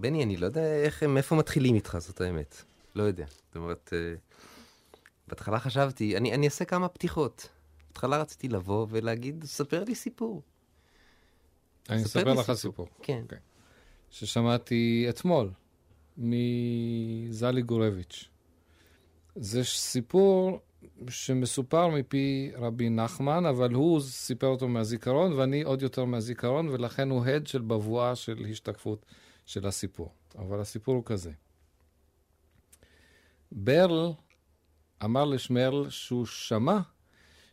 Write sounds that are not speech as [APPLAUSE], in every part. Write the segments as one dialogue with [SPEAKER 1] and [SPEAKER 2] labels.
[SPEAKER 1] בני, אני לא יודע איך, מאיפה מתחילים איתך, זאת האמת. לא יודע. זאת אומרת, אה, בהתחלה חשבתי, אני, אני אעשה כמה פתיחות. בהתחלה רציתי לבוא ולהגיד, ספר לי סיפור.
[SPEAKER 2] אני
[SPEAKER 1] ספר
[SPEAKER 2] אספר לך
[SPEAKER 1] סיפור. כן.
[SPEAKER 2] אוקיי. ששמעתי אתמול מזלי גורביץ'. זה סיפור שמסופר מפי רבי נחמן, אבל הוא סיפר אותו מהזיכרון, ואני עוד יותר מהזיכרון, ולכן הוא הד של בבואה של השתקפות של הסיפור. אבל הסיפור הוא כזה. ברל אמר לשמרל שהוא שמע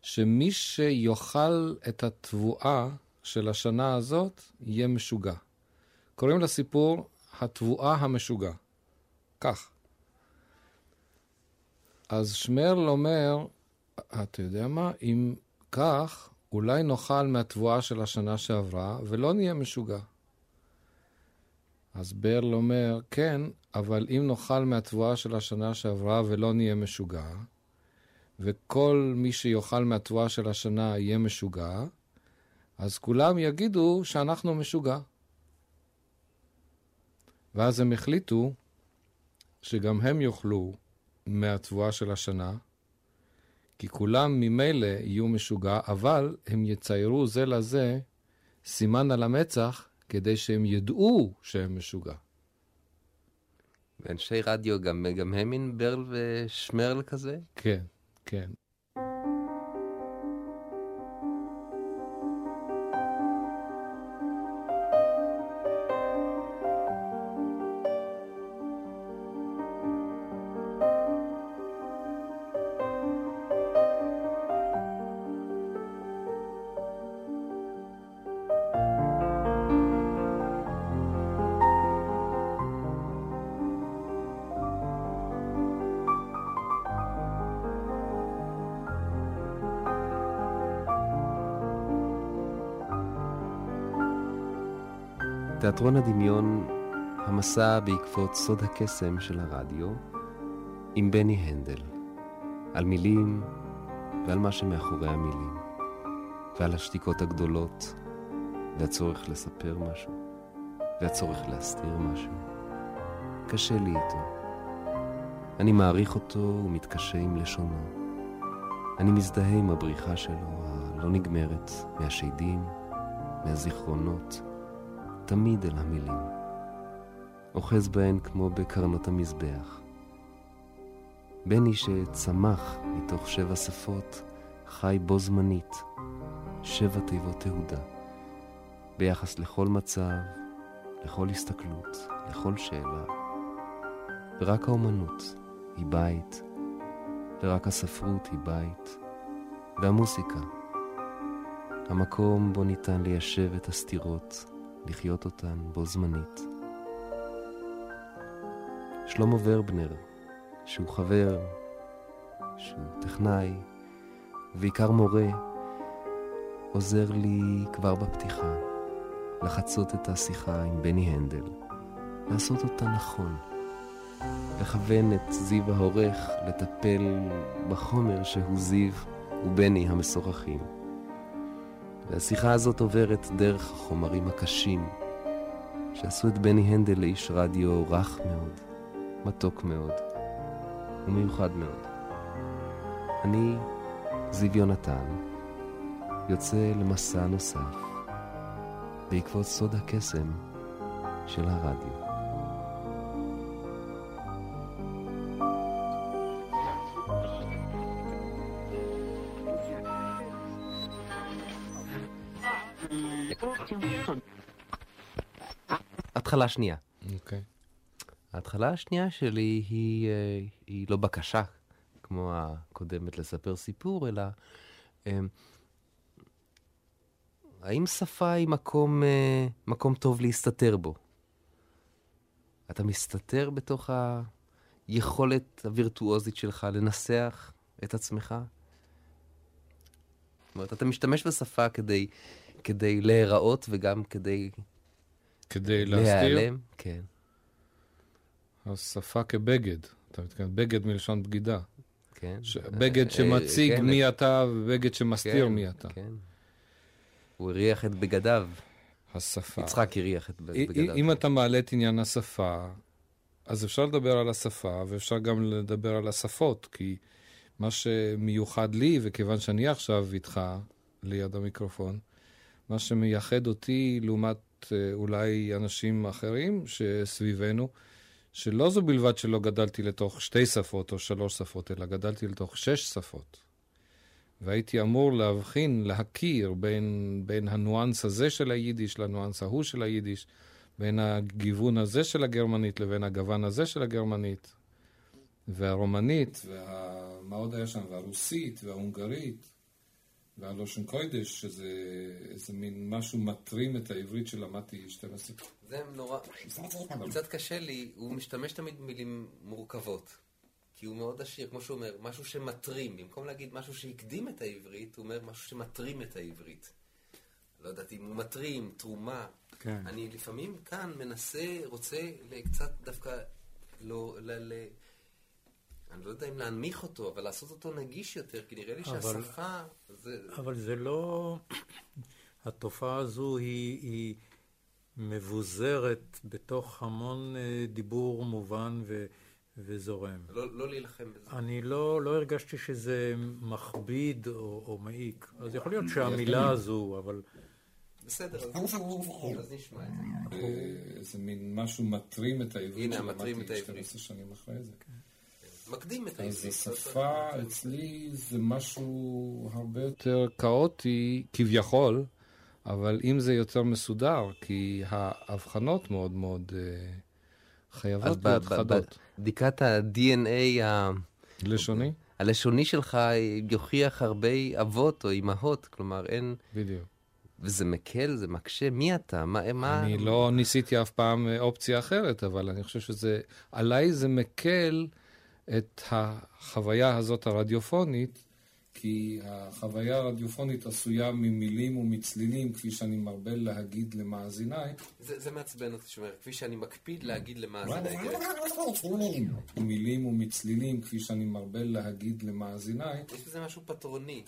[SPEAKER 2] שמי שיאכל את התבואה של השנה הזאת יהיה משוגע. קוראים לסיפור התבואה המשוגע. כך. אז שמרל אומר, אתה יודע מה, אם כך, אולי נאכל מהתבואה של השנה שעברה ולא נהיה משוגע. אז ברל אומר, כן, אבל אם נאכל מהתבואה של השנה שעברה ולא נהיה משוגע, וכל מי שיאכל מהתבואה של השנה יהיה משוגע, אז כולם יגידו שאנחנו משוגע. ואז הם החליטו שגם הם יאכלו מהתבואה של השנה, כי כולם ממילא יהיו משוגע, אבל הם יציירו זה לזה סימן על המצח, כדי שהם ידעו שהם משוגע.
[SPEAKER 1] ואנשי רדיו, גם, גם הם מין ברל ושמרל כזה?
[SPEAKER 2] כן, כן.
[SPEAKER 1] תיאטרון הדמיון, המסע בעקבות סוד הקסם של הרדיו, עם בני הנדל, על מילים ועל מה שמאחורי המילים, ועל השתיקות הגדולות, והצורך לספר משהו, והצורך להסתיר משהו. קשה לי איתו. אני מעריך אותו ומתקשה עם לשונו. אני מזדהה עם הבריחה שלו, הלא נגמרת, מהשדים, מהזיכרונות. תמיד אל המילים. אוחז בהן כמו בקרנות המזבח. בני שצמח מתוך שבע שפות, חי בו זמנית, שבע תיבות תהודה, ביחס לכל מצב, לכל הסתכלות, לכל שאלה. ורק האומנות היא בית, ורק הספרות היא בית, והמוסיקה, המקום בו ניתן ליישב את הסתירות, לחיות אותן בו זמנית. שלמה ורבנר, שהוא חבר, שהוא טכנאי, ובעיקר מורה, עוזר לי כבר בפתיחה לחצות את השיחה עם בני הנדל, לעשות אותה נכון, לכוון את זיו העורך לטפל בחומר שהוא זיו ובני המשוחחים. והשיחה הזאת עוברת דרך החומרים הקשים שעשו את בני הנדל לאיש רדיו רך מאוד, מתוק מאוד ומיוחד מאוד. אני, זיו יונתן, יוצא למסע נוסף בעקבות סוד הקסם של הרדיו. התחלה שנייה.
[SPEAKER 2] אוקיי.
[SPEAKER 1] ההתחלה השנייה שלי היא, אה, היא לא בקשה, כמו הקודמת לספר סיפור, אלא אה, האם שפה היא מקום, אה, מקום טוב להסתתר בו? אתה מסתתר בתוך היכולת הווירטואוזית שלך לנסח את עצמך? זאת אומרת, אתה משתמש בשפה כדי, כדי להיראות וגם כדי
[SPEAKER 2] כדי להסתיר,
[SPEAKER 1] להיעלם. כן.
[SPEAKER 2] אז שפה כבגד. אתה מתכוון, בגד מלשון בגידה.
[SPEAKER 1] כן.
[SPEAKER 2] ש- בגד
[SPEAKER 1] אה,
[SPEAKER 2] שמציג
[SPEAKER 1] כן,
[SPEAKER 2] מי אתה ובגד שמסתיר
[SPEAKER 1] כן,
[SPEAKER 2] מי אתה.
[SPEAKER 1] כן. הוא הריח את בגדיו.
[SPEAKER 2] השפה.
[SPEAKER 1] יצחק הריח את
[SPEAKER 2] אם
[SPEAKER 1] בגדיו.
[SPEAKER 2] אתה מעלה את עניין השפה, אז אפשר לדבר על השפה, ואפשר גם לדבר על השפות, כי מה שמיוחד לי, וכיוון שאני עכשיו איתך ליד המיקרופון, מה שמייחד אותי לעומת אולי אנשים אחרים שסביבנו, שלא זו בלבד שלא גדלתי לתוך שתי שפות או שלוש שפות, אלא גדלתי לתוך שש שפות. והייתי אמור להבחין, להכיר בין, בין הניואנס הזה של היידיש לניואנס ההוא של היידיש, בין הגיוון הזה של הגרמנית לבין הגוון הזה של הגרמנית, והרומנית, ומה עוד היה שם, והרוסית, וההונגרית, והלושן קוידש, שזה איזה מין משהו מטרים את העברית שלמדתי 12.
[SPEAKER 1] זה נורא... קצת קשה לי, הוא משתמש תמיד במילים מורכבות. כי הוא מאוד עשיר, כמו שהוא אומר, משהו שמטרים. במקום להגיד משהו שהקדים את העברית, הוא אומר משהו שמטרים את העברית. לא יודעת אם הוא מטרים, תרומה.
[SPEAKER 2] כן.
[SPEAKER 1] אני לפעמים כאן מנסה, רוצה קצת דווקא לא... ל, ל, אני לא יודע אם להנמיך אותו, אבל לעשות אותו נגיש יותר, כי נראה לי
[SPEAKER 3] אבל-
[SPEAKER 1] שהשפה... זה...
[SPEAKER 3] אבל זה לא... התופעה הזו היא, היא מבוזרת בתוך המון אה, דיבור מובן ו, וזורם.
[SPEAKER 1] לא, לא להילחם בזה.
[SPEAKER 3] אני לא, לא הרגשתי שזה מכביד או, או מעיק. אז יכול להיות שהמילה הזו, אבל
[SPEAKER 1] בסדר, אז, נשמע את זה.
[SPEAKER 2] איזה מין משהו מטרים את העברית
[SPEAKER 1] הנה, מטרים את העברית.
[SPEAKER 2] 12 שנים אחרי זה.
[SPEAKER 1] מקדים את
[SPEAKER 2] אז
[SPEAKER 1] העברית.
[SPEAKER 2] השפה אצלי זה משהו הרבה יותר כאוטי כביכול, אבל אם זה יותר מסודר, כי ההבחנות מאוד מאוד אה,
[SPEAKER 1] אז
[SPEAKER 2] חייבות להיות חדות.
[SPEAKER 1] בבדיקת ה-DNA ה-
[SPEAKER 2] לשוני?
[SPEAKER 1] הלשוני שלך יוכיח הרבה אבות או אימהות, כלומר אין...
[SPEAKER 2] בדיוק.
[SPEAKER 1] וזה מקל, זה מקשה, מי אתה? מה... מה...
[SPEAKER 2] אני לא ניסיתי אף פעם אה, אופציה אחרת, אבל אני חושב שזה, עליי זה מקל את החוויה הזאת הרדיופונית, כי החוויה הרדיופונית עשויה ממילים ומצלילים, כפי שאני מרבה להגיד למאזיניי,
[SPEAKER 1] זה, זה מעצבן אותי, שאומר, כפי שאני מקפיד להגיד למאזיניי.
[SPEAKER 2] מילים ומצלילים, כפי שאני מרבה להגיד למאזיניי,
[SPEAKER 1] יש בזה משהו פטרוני.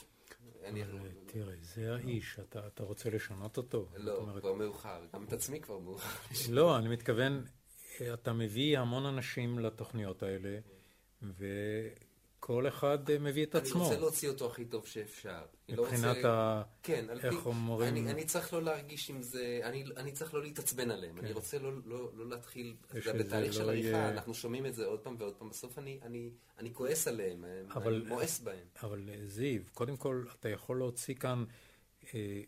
[SPEAKER 1] אני...
[SPEAKER 3] תראה, זה האיש, אתה, אתה רוצה לשנות אותו?
[SPEAKER 1] לא,
[SPEAKER 3] אומרת,
[SPEAKER 1] כבר מאוחר. גם את עצמי כבר מאוחר.
[SPEAKER 3] לא, אני מתכוון, אתה מביא המון אנשים לתוכניות האלה, וכל אחד אה, מביא את
[SPEAKER 1] אני
[SPEAKER 3] עצמו.
[SPEAKER 1] רוצה להוציא אותו הכי טוב שאפשר. אני לא
[SPEAKER 3] מבחינת
[SPEAKER 1] רוצה-
[SPEAKER 3] ה...
[SPEAKER 1] כן,
[SPEAKER 3] איך
[SPEAKER 1] פי...
[SPEAKER 3] אומרים?
[SPEAKER 1] אני, אני צריך לא להרגיש עם זה, אני, אני צריך לא להתעצבן עליהם. אני רוצה לא, לא, לא להתחיל, אתה יודע, בתהליך של
[SPEAKER 3] לא
[SPEAKER 1] עריכה,
[SPEAKER 3] יהיה-
[SPEAKER 1] אנחנו שומעים את זה עוד פעם ועוד פעם, בסוף אני, אני, אני כועס עליהם,
[SPEAKER 3] אבל-
[SPEAKER 1] אני מואס בהם.
[SPEAKER 3] אבל אה, זיו, קודם כל, אתה יכול להוציא כאן אה,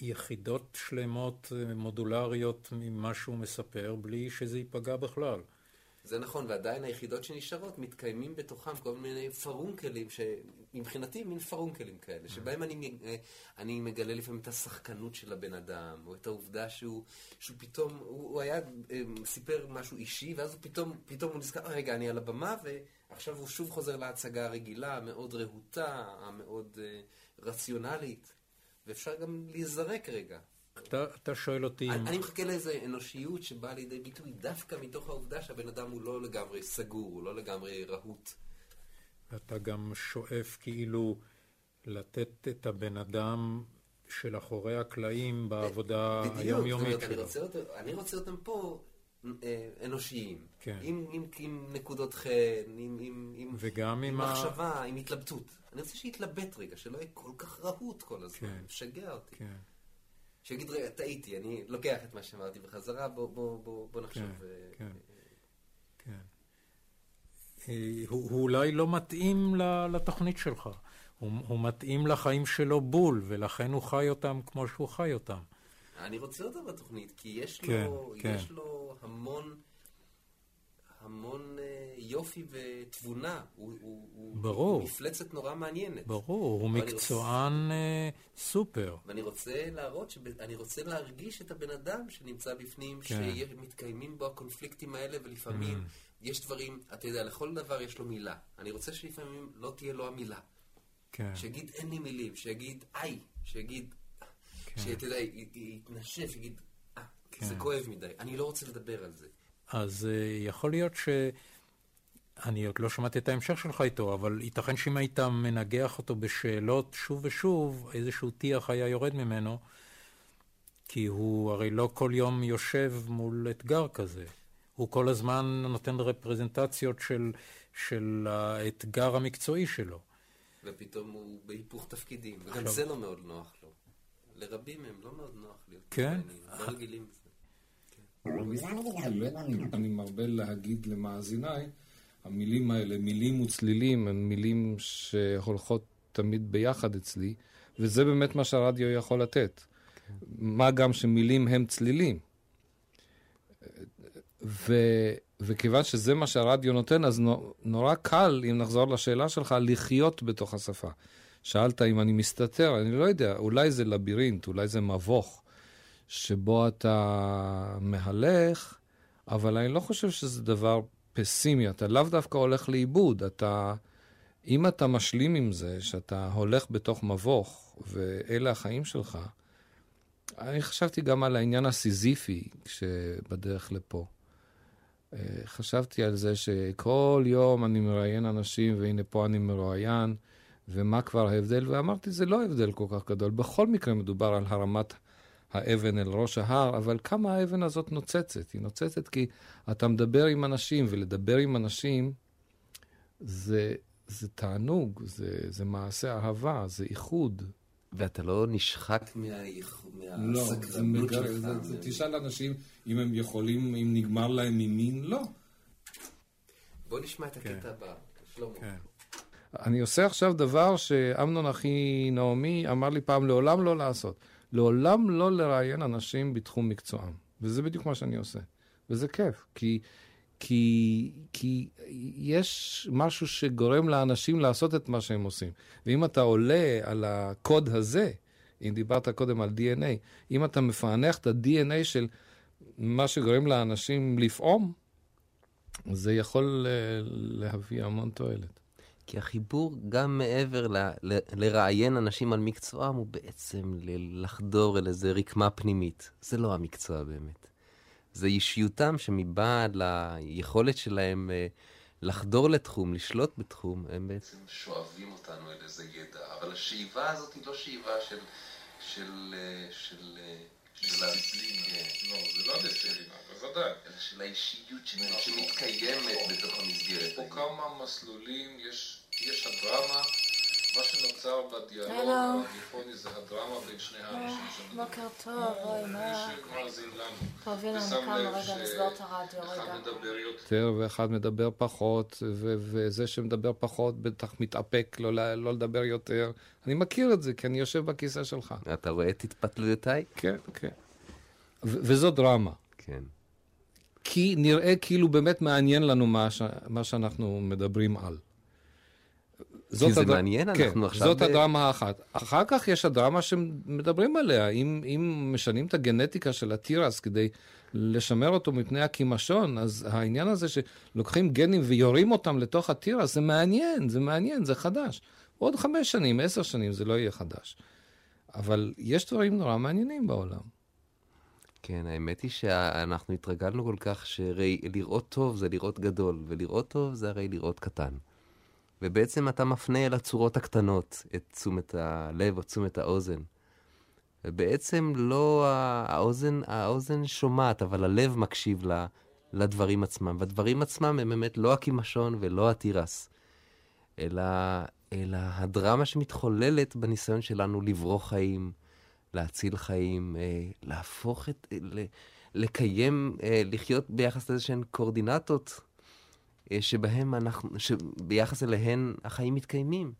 [SPEAKER 3] יחידות שלמות מודולריות ממה שהוא מספר, בלי שזה ייפגע בכלל.
[SPEAKER 1] זה נכון, ועדיין היחידות שנשארות מתקיימים בתוכם כל מיני פרונקלים, שמבחינתי מין פרונקלים כאלה, שבהם אני, אה, אני מגלה לפעמים את השחקנות של הבן אדם, או את העובדה שהוא, שהוא פתאום, הוא, הוא היה, אה, סיפר משהו אישי, ואז הוא פתאום, פתאום הוא נזכר, "אה, רגע, אני על הבמה, ועכשיו הוא שוב חוזר להצגה הרגילה, המאוד רהוטה, המאוד אה, רציונלית, ואפשר גם להיזרק רגע.
[SPEAKER 3] אתה, אתה שואל אותי.
[SPEAKER 1] אני, אני מחכה לאיזו אנושיות שבאה לידי ביטוי דווקא מתוך העובדה שהבן אדם הוא לא לגמרי סגור, הוא לא לגמרי רהוט.
[SPEAKER 3] אתה גם שואף כאילו לתת את הבן אדם של אחורי הקלעים בעבודה
[SPEAKER 1] בדיוק,
[SPEAKER 3] היומיומית שלו.
[SPEAKER 1] אותו, אני רוצה אותם פה אה, אנושיים.
[SPEAKER 3] כן.
[SPEAKER 1] עם, עם, עם נקודות חן, עם, עם, עם,
[SPEAKER 3] וגם
[SPEAKER 1] עם
[SPEAKER 3] עם ה...
[SPEAKER 1] מחשבה, עם התלבטות. אני רוצה שיתלבט רגע, שלא יהיה כל כך רהוט כל הזמן.
[SPEAKER 3] כן.
[SPEAKER 1] משגע אותי.
[SPEAKER 3] כן,
[SPEAKER 1] שיגיד, רגע, טעיתי, אני לוקח את מה שאמרתי בחזרה, בוא, בוא, בוא, בוא נחשוב.
[SPEAKER 3] כן,
[SPEAKER 1] אה,
[SPEAKER 3] כן, כן. אה, הוא, הוא אולי לא מתאים לתוכנית שלך. הוא, הוא מתאים לחיים שלו בול, ולכן הוא חי אותם כמו שהוא חי אותם.
[SPEAKER 1] אני רוצה אותו בתוכנית, כי יש
[SPEAKER 3] כן,
[SPEAKER 1] לו,
[SPEAKER 3] כן.
[SPEAKER 1] יש לו המון, המון אה, יופי ותבונה. הוא, הוא, הוא
[SPEAKER 3] ברור.
[SPEAKER 1] מפלצת נורא מעניינת.
[SPEAKER 3] ברור, הוא מקצוען אה, סופר.
[SPEAKER 1] ואני רוצה להראות, אני רוצה להרגיש את הבן אדם שנמצא בפנים,
[SPEAKER 3] כן.
[SPEAKER 1] שמתקיימים בו הקונפליקטים האלה, ולפעמים יש דברים, אתה יודע, לכל דבר יש לו מילה. אני רוצה שלפעמים לא תהיה לו המילה.
[SPEAKER 3] כן,
[SPEAKER 1] שיגיד אין לי מילים, שיגיד איי, שיגיד,
[SPEAKER 3] כן.
[SPEAKER 1] שאתה יודע, יתנשף, יגיד, אה, זה
[SPEAKER 3] כן.
[SPEAKER 1] כואב מדי, אני לא רוצה לדבר על זה.
[SPEAKER 3] אז אה, יכול להיות ש... אני עוד לא שמעתי את ההמשך שלך איתו, אבל ייתכן שאם היית מנגח אותו בשאלות שוב ושוב, איזשהו טיח היה יורד ממנו, כי הוא הרי לא כל יום יושב מול אתגר כזה. הוא כל הזמן נותן רפרזנטציות של, של האתגר המקצועי שלו.
[SPEAKER 1] ופתאום הוא בהיפוך תפקידים, וגם עכשיו... זה לא מאוד נוח לו. לרבים מהם לא מאוד נוח להיות
[SPEAKER 3] כן?
[SPEAKER 1] לא רגילים.
[SPEAKER 2] כן. אני מרבה להגיד למאזיניי, המילים האלה, מילים וצלילים, הן מילים שהולכות תמיד ביחד אצלי, וזה באמת מה שהרדיו יכול לתת. מה גם שמילים הם צלילים. ו, וכיוון שזה מה שהרדיו נותן, אז נורא קל, אם נחזור לשאלה שלך, לחיות בתוך השפה. שאלת אם אני מסתתר, אני לא יודע, אולי זה לבירינט, אולי זה מבוך, שבו אתה מהלך, אבל אני לא חושב שזה דבר פסימי, אתה לאו דווקא הולך לאיבוד, אתה... אם אתה משלים עם זה, שאתה הולך בתוך מבוך, ואלה החיים שלך, אני חשבתי גם על העניין הסיזיפי שבדרך לפה. אה, חשבתי על זה שכל יום אני מראיין אנשים, והנה פה אני מרואיין, ומה כבר ההבדל? ואמרתי, זה לא הבדל כל כך גדול. בכל מקרה מדובר על הרמת האבן אל ראש ההר, אבל כמה האבן הזאת נוצצת? היא נוצצת כי אתה מדבר עם אנשים, ולדבר עם אנשים זה, זה תענוג, זה, זה מעשה אהבה, זה איחוד.
[SPEAKER 1] ואתה לא נשחק מהסקרנות
[SPEAKER 2] לא, שלך. לא, תשאל אנשים אם הם יכולים, אם נגמר להם ממין, לא.
[SPEAKER 1] בוא נשמע את הקטע כן. הבא, שלמה. כן.
[SPEAKER 2] אני עושה עכשיו דבר שאמנון אחי נעמי אמר לי פעם לעולם לא לעשות. לעולם לא לראיין אנשים בתחום מקצועם. וזה בדיוק מה שאני עושה. וזה כיף, כי, כי, כי יש משהו שגורם לאנשים לעשות את מה שהם עושים. ואם אתה עולה על הקוד הזה, אם דיברת קודם על DNA, אם אתה מפענח את ה-DNA של מה שגורם לאנשים לפעום, זה יכול אה, להביא המון תועלת.
[SPEAKER 1] כי החיבור, גם מעבר ל, ל, לראיין אנשים על מקצועם, הוא בעצם לחדור אל איזה רקמה פנימית. זה לא המקצוע באמת. זה אישיותם שמבעד ליכולת שלהם אה, לחדור לתחום, לשלוט בתחום, הם בעצם שואבים אותנו אל איזה ידע. אבל השאיבה הזאת היא לא שאיבה של... של... אה, של, של, אה, של.
[SPEAKER 2] לא, זה לא בוודאי.
[SPEAKER 1] אלא של האישיות שמתקיימת בתוך המסגרת.
[SPEAKER 2] פה כמה מסלולים, יש יש הדרמה, מה שנוצר בדיאלוג הרדיופוני זה הדרמה בין שני האנשים
[SPEAKER 4] שמדברים. בוקר טוב, אוי, מה... טוב, הנה, אני קמה רגע לסגור את הרדיו, רגע. אחד מדבר
[SPEAKER 2] יותר ואחד מדבר פחות, וזה שמדבר פחות בטח מתאפק לא, לא לדבר יותר. אני מכיר את זה, כי אני יושב בכיסא שלך.
[SPEAKER 1] אתה רואה את התפתלויותיי?
[SPEAKER 2] כן, כן. וזו דרמה.
[SPEAKER 1] כן.
[SPEAKER 2] כי נראה כאילו באמת מעניין לנו מה שאנחנו מדברים על.
[SPEAKER 1] כי זה הד... מעניין,
[SPEAKER 2] כן,
[SPEAKER 1] אנחנו עכשיו...
[SPEAKER 2] זאת ב... הדרמה האחת. אחר כך יש הדרמה שמדברים עליה. אם, אם משנים את הגנטיקה של התירס כדי לשמר אותו מפני הקימשון, אז העניין הזה שלוקחים גנים ויורים אותם לתוך התירס, זה מעניין, זה מעניין, זה חדש. עוד חמש שנים, עשר שנים, זה לא יהיה חדש. אבל יש דברים נורא מעניינים בעולם.
[SPEAKER 1] כן, האמת היא שאנחנו התרגלנו כל כך שלראות טוב זה לראות גדול, ולראות טוב זה הרי לראות קטן. ובעצם אתה מפנה אל הצורות הקטנות את תשומת הלב או תשומת האוזן. ובעצם לא האוזן, האוזן שומעת, אבל הלב מקשיב לה, לדברים עצמם. והדברים עצמם הם באמת לא הקימשון ולא התירס, אלא, אלא הדרמה שמתחוללת בניסיון שלנו לברוא חיים, להציל חיים, אה, להפוך את... לקיים, אה, לחיות ביחס לאיזה שהן קורדינטות שבהם אנחנו, שביחס אליהן החיים מתקיימים.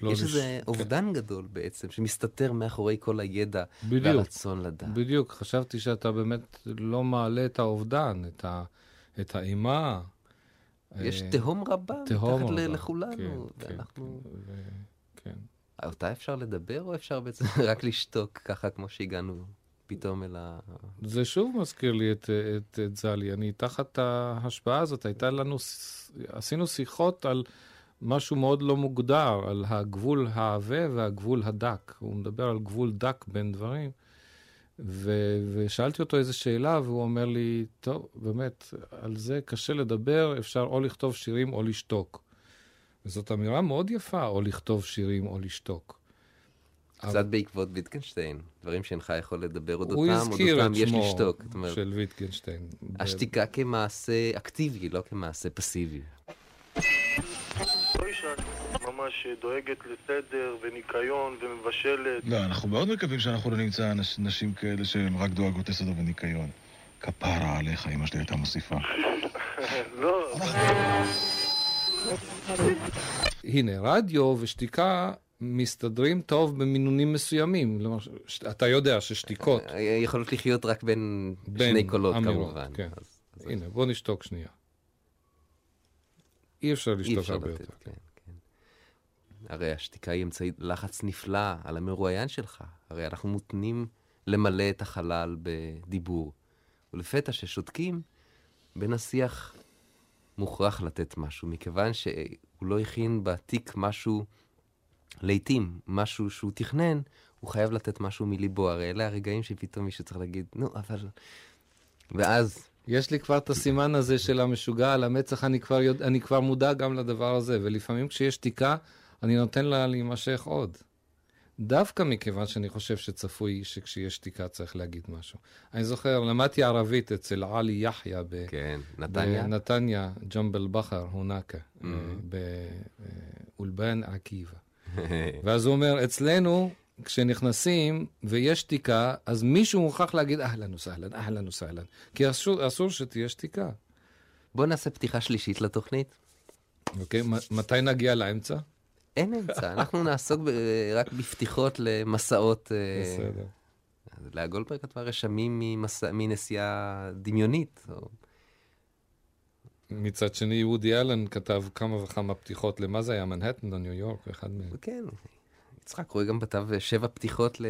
[SPEAKER 1] לא יש איזה כן. אובדן גדול בעצם, שמסתתר מאחורי כל הידע בדיוק, והרצון לדעת.
[SPEAKER 2] בדיוק, חשבתי שאתה באמת לא מעלה את האובדן, את, ה, את האימה.
[SPEAKER 1] יש אה, תהום רבה תהום מתחת רבה. לכולנו, כן, כן ואנחנו... כן, ו... כן. אותה אפשר לדבר, או אפשר בעצם [LAUGHS] רק לשתוק ככה כמו שהגענו פתאום אל ה...
[SPEAKER 2] זה שוב מזכיר לי את, את, את זלי. אני תחת ההשפעה הזאת, הייתה לנו, עשינו שיחות על משהו מאוד לא מוגדר, על הגבול העבה והגבול הדק. הוא מדבר על גבול דק בין דברים. ו, ושאלתי אותו איזו שאלה, והוא אומר לי, טוב, באמת, על זה קשה לדבר, אפשר או לכתוב שירים או לשתוק. וזאת אמירה מאוד יפה, או לכתוב שירים או לשתוק.
[SPEAKER 1] קצת בעקבות ויטקנשטיין, דברים שאינך יכול לדבר
[SPEAKER 2] הוא
[SPEAKER 1] אודותם,
[SPEAKER 2] הזכיר את
[SPEAKER 1] אודותם יש
[SPEAKER 2] שמו
[SPEAKER 1] לשתוק. זאת אומרת,
[SPEAKER 2] של ויטקנשטיין.
[SPEAKER 1] השתיקה כמעשה אקטיבי, לא כמעשה פסיבי.
[SPEAKER 5] ממש דואגת לסדר וניקיון ומבשלת.
[SPEAKER 6] לא, אנחנו מאוד מקווים שאנחנו לא נמצא נשים כאלה שהן רק דואגות לסדר וניקיון. כפרה עליך, אמא שלי הייתה מוסיפה. [LAUGHS]
[SPEAKER 5] לא,
[SPEAKER 2] הנה, רדיו ושתיקה מסתדרים טוב במינונים מסוימים. למשל, ש- אתה יודע ששתיקות,
[SPEAKER 1] אה, יכולות לחיות רק בין
[SPEAKER 2] בין
[SPEAKER 1] שני קולות,
[SPEAKER 2] אמירות,
[SPEAKER 1] כמובן.
[SPEAKER 2] כן.
[SPEAKER 1] אז- אז
[SPEAKER 2] הנה, בוא נשתוק שנייה. אי אפשר לשתוק
[SPEAKER 1] אפשר
[SPEAKER 2] הרבה
[SPEAKER 1] לתת,
[SPEAKER 2] יותר.
[SPEAKER 1] כן, כן. הרי השתיקה היא אמצעי לחץ נפלא על המרואיין שלך. הרי אנחנו מותנים למלא את החלל בדיבור. ולפתע ששותקים, בין השיח מוכרח לתת משהו, מכיוון שהוא לא הכין בתיק משהו, לעתים, משהו שהוא תכנן, הוא חייב לתת משהו מליבו. הרי אלה הרגעים שפתאום מישהו צריך להגיד, נו, אבל... ואז
[SPEAKER 2] יש לי כבר את הסימן הזה של המשוגע על המצח, אני כבר, יודע, אני כבר מודע גם לדבר הזה, ולפעמים כשיש שתיקה, אני נותן לה להימשך עוד. דווקא מכיוון שאני חושב שצפוי שכשיש שתיקה צריך להגיד משהו. אני זוכר, למדתי ערבית אצל עלי יחיא ב-
[SPEAKER 1] כן, נתניה.
[SPEAKER 2] בנתניה, ג'מבל בכר, הונקה,
[SPEAKER 1] Mm-hmm.
[SPEAKER 2] באולבן עקיבא. ואז הוא אומר, אצלנו, כשנכנסים ויש שתיקה, אז מישהו מוכרח להגיד אהלן וסהלן, אהלן וסהלן. כי אסור, אסור שתהיה שתיקה.
[SPEAKER 1] בוא נעשה פתיחה שלישית לתוכנית.
[SPEAKER 2] אוקיי? מ- מתי נגיע לאמצע?
[SPEAKER 1] אין אמצע, אנחנו נעסוק ב- רק בפתיחות למסעות. אה,
[SPEAKER 2] בסדר.
[SPEAKER 1] לאה גולדברג כתבה רשמים ממסע- מנסיעה דמיונית. או...
[SPEAKER 2] מצד שני, וודי אלן כתב כמה וכמה פתיחות למה זה היה, מנהטן או ניו יורק, אחד מהם.
[SPEAKER 1] כן, יצחק רואה גם כתב שבע פתיחות ל...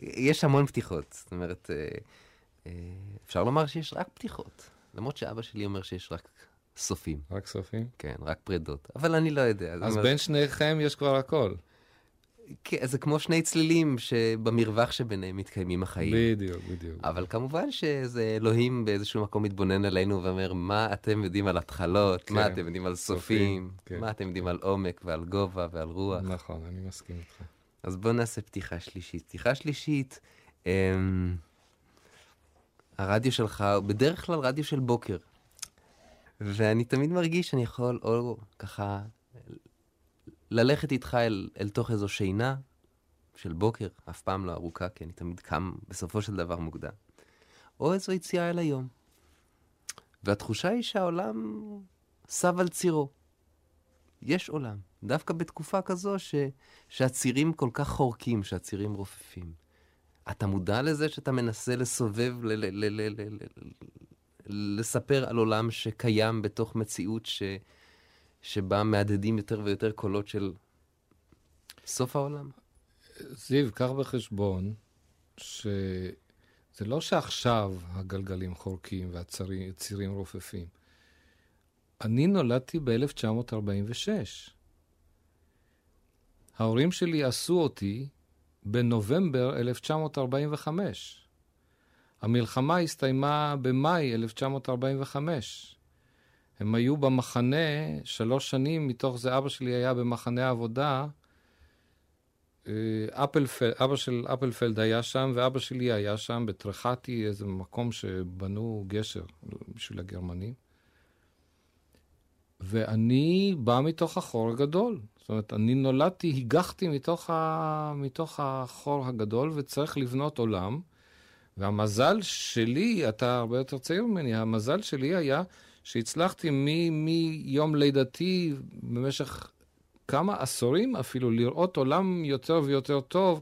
[SPEAKER 1] יש המון פתיחות. זאת אומרת, אה, אה, אפשר לומר שיש רק פתיחות. למרות שאבא שלי אומר שיש רק סופים.
[SPEAKER 2] רק סופים?
[SPEAKER 1] כן, רק פרידות. אבל אני לא יודע.
[SPEAKER 2] אז
[SPEAKER 1] אומרת,
[SPEAKER 2] בין שניכם יש כבר הכל.
[SPEAKER 1] כן, זה כמו שני צלילים שבמרווח שביניהם מתקיימים החיים.
[SPEAKER 2] בדיוק, בדיוק.
[SPEAKER 1] אבל כמובן שזה אלוהים באיזשהו מקום מתבונן עלינו ואומר, מה אתם יודעים על התחלות,
[SPEAKER 2] כן,
[SPEAKER 1] מה אתם יודעים על
[SPEAKER 2] סופים, כן.
[SPEAKER 1] מה אתם יודעים על עומק ועל גובה ועל רוח.
[SPEAKER 2] נכון, אני מסכים איתך.
[SPEAKER 1] אז בואו נעשה פתיחה שלישית. פתיחה שלישית, אמ, הרדיו שלך הוא בדרך כלל רדיו של בוקר. ואני תמיד מרגיש שאני יכול או ככה ללכת איתך אל, אל תוך איזו שינה של בוקר, אף פעם לא ארוכה, כי אני תמיד קם בסופו של דבר מוקדם. או איזו יציאה אל היום. והתחושה היא שהעולם סב על צירו. יש עולם. דווקא בתקופה כזו ש... שהצירים כל כך חורקים, שהצירים רופפים. אתה מודע לזה שאתה מנסה לסובב, ל- ל- ל- ל- ל- ל- לספר על עולם שקיים בתוך מציאות ש... שבה מהדהדים יותר ויותר קולות של סוף העולם?
[SPEAKER 2] זיו, קח בחשבון שזה לא שעכשיו הגלגלים חורקים והצירים רופפים. אני נולדתי ב-1946. ההורים שלי עשו אותי בנובמבר 1945. המלחמה הסתיימה במאי 1945. הם היו במחנה שלוש שנים, מתוך זה אבא שלי היה במחנה העבודה. אה, אפלפלד, אבא של אפלפלד היה שם, ואבא שלי היה שם בטרחתי, איזה מקום שבנו גשר בשביל הגרמנים. ואני בא מתוך החור הגדול. זאת אומרת, אני נולדתי, הגחתי מתוך, ה... מתוך החור הגדול, וצריך לבנות עולם. והמזל שלי, אתה הרבה יותר צעיר ממני, המזל שלי היה שהצלחתי מ- מיום לידתי במשך כמה עשורים אפילו לראות עולם יותר ויותר טוב,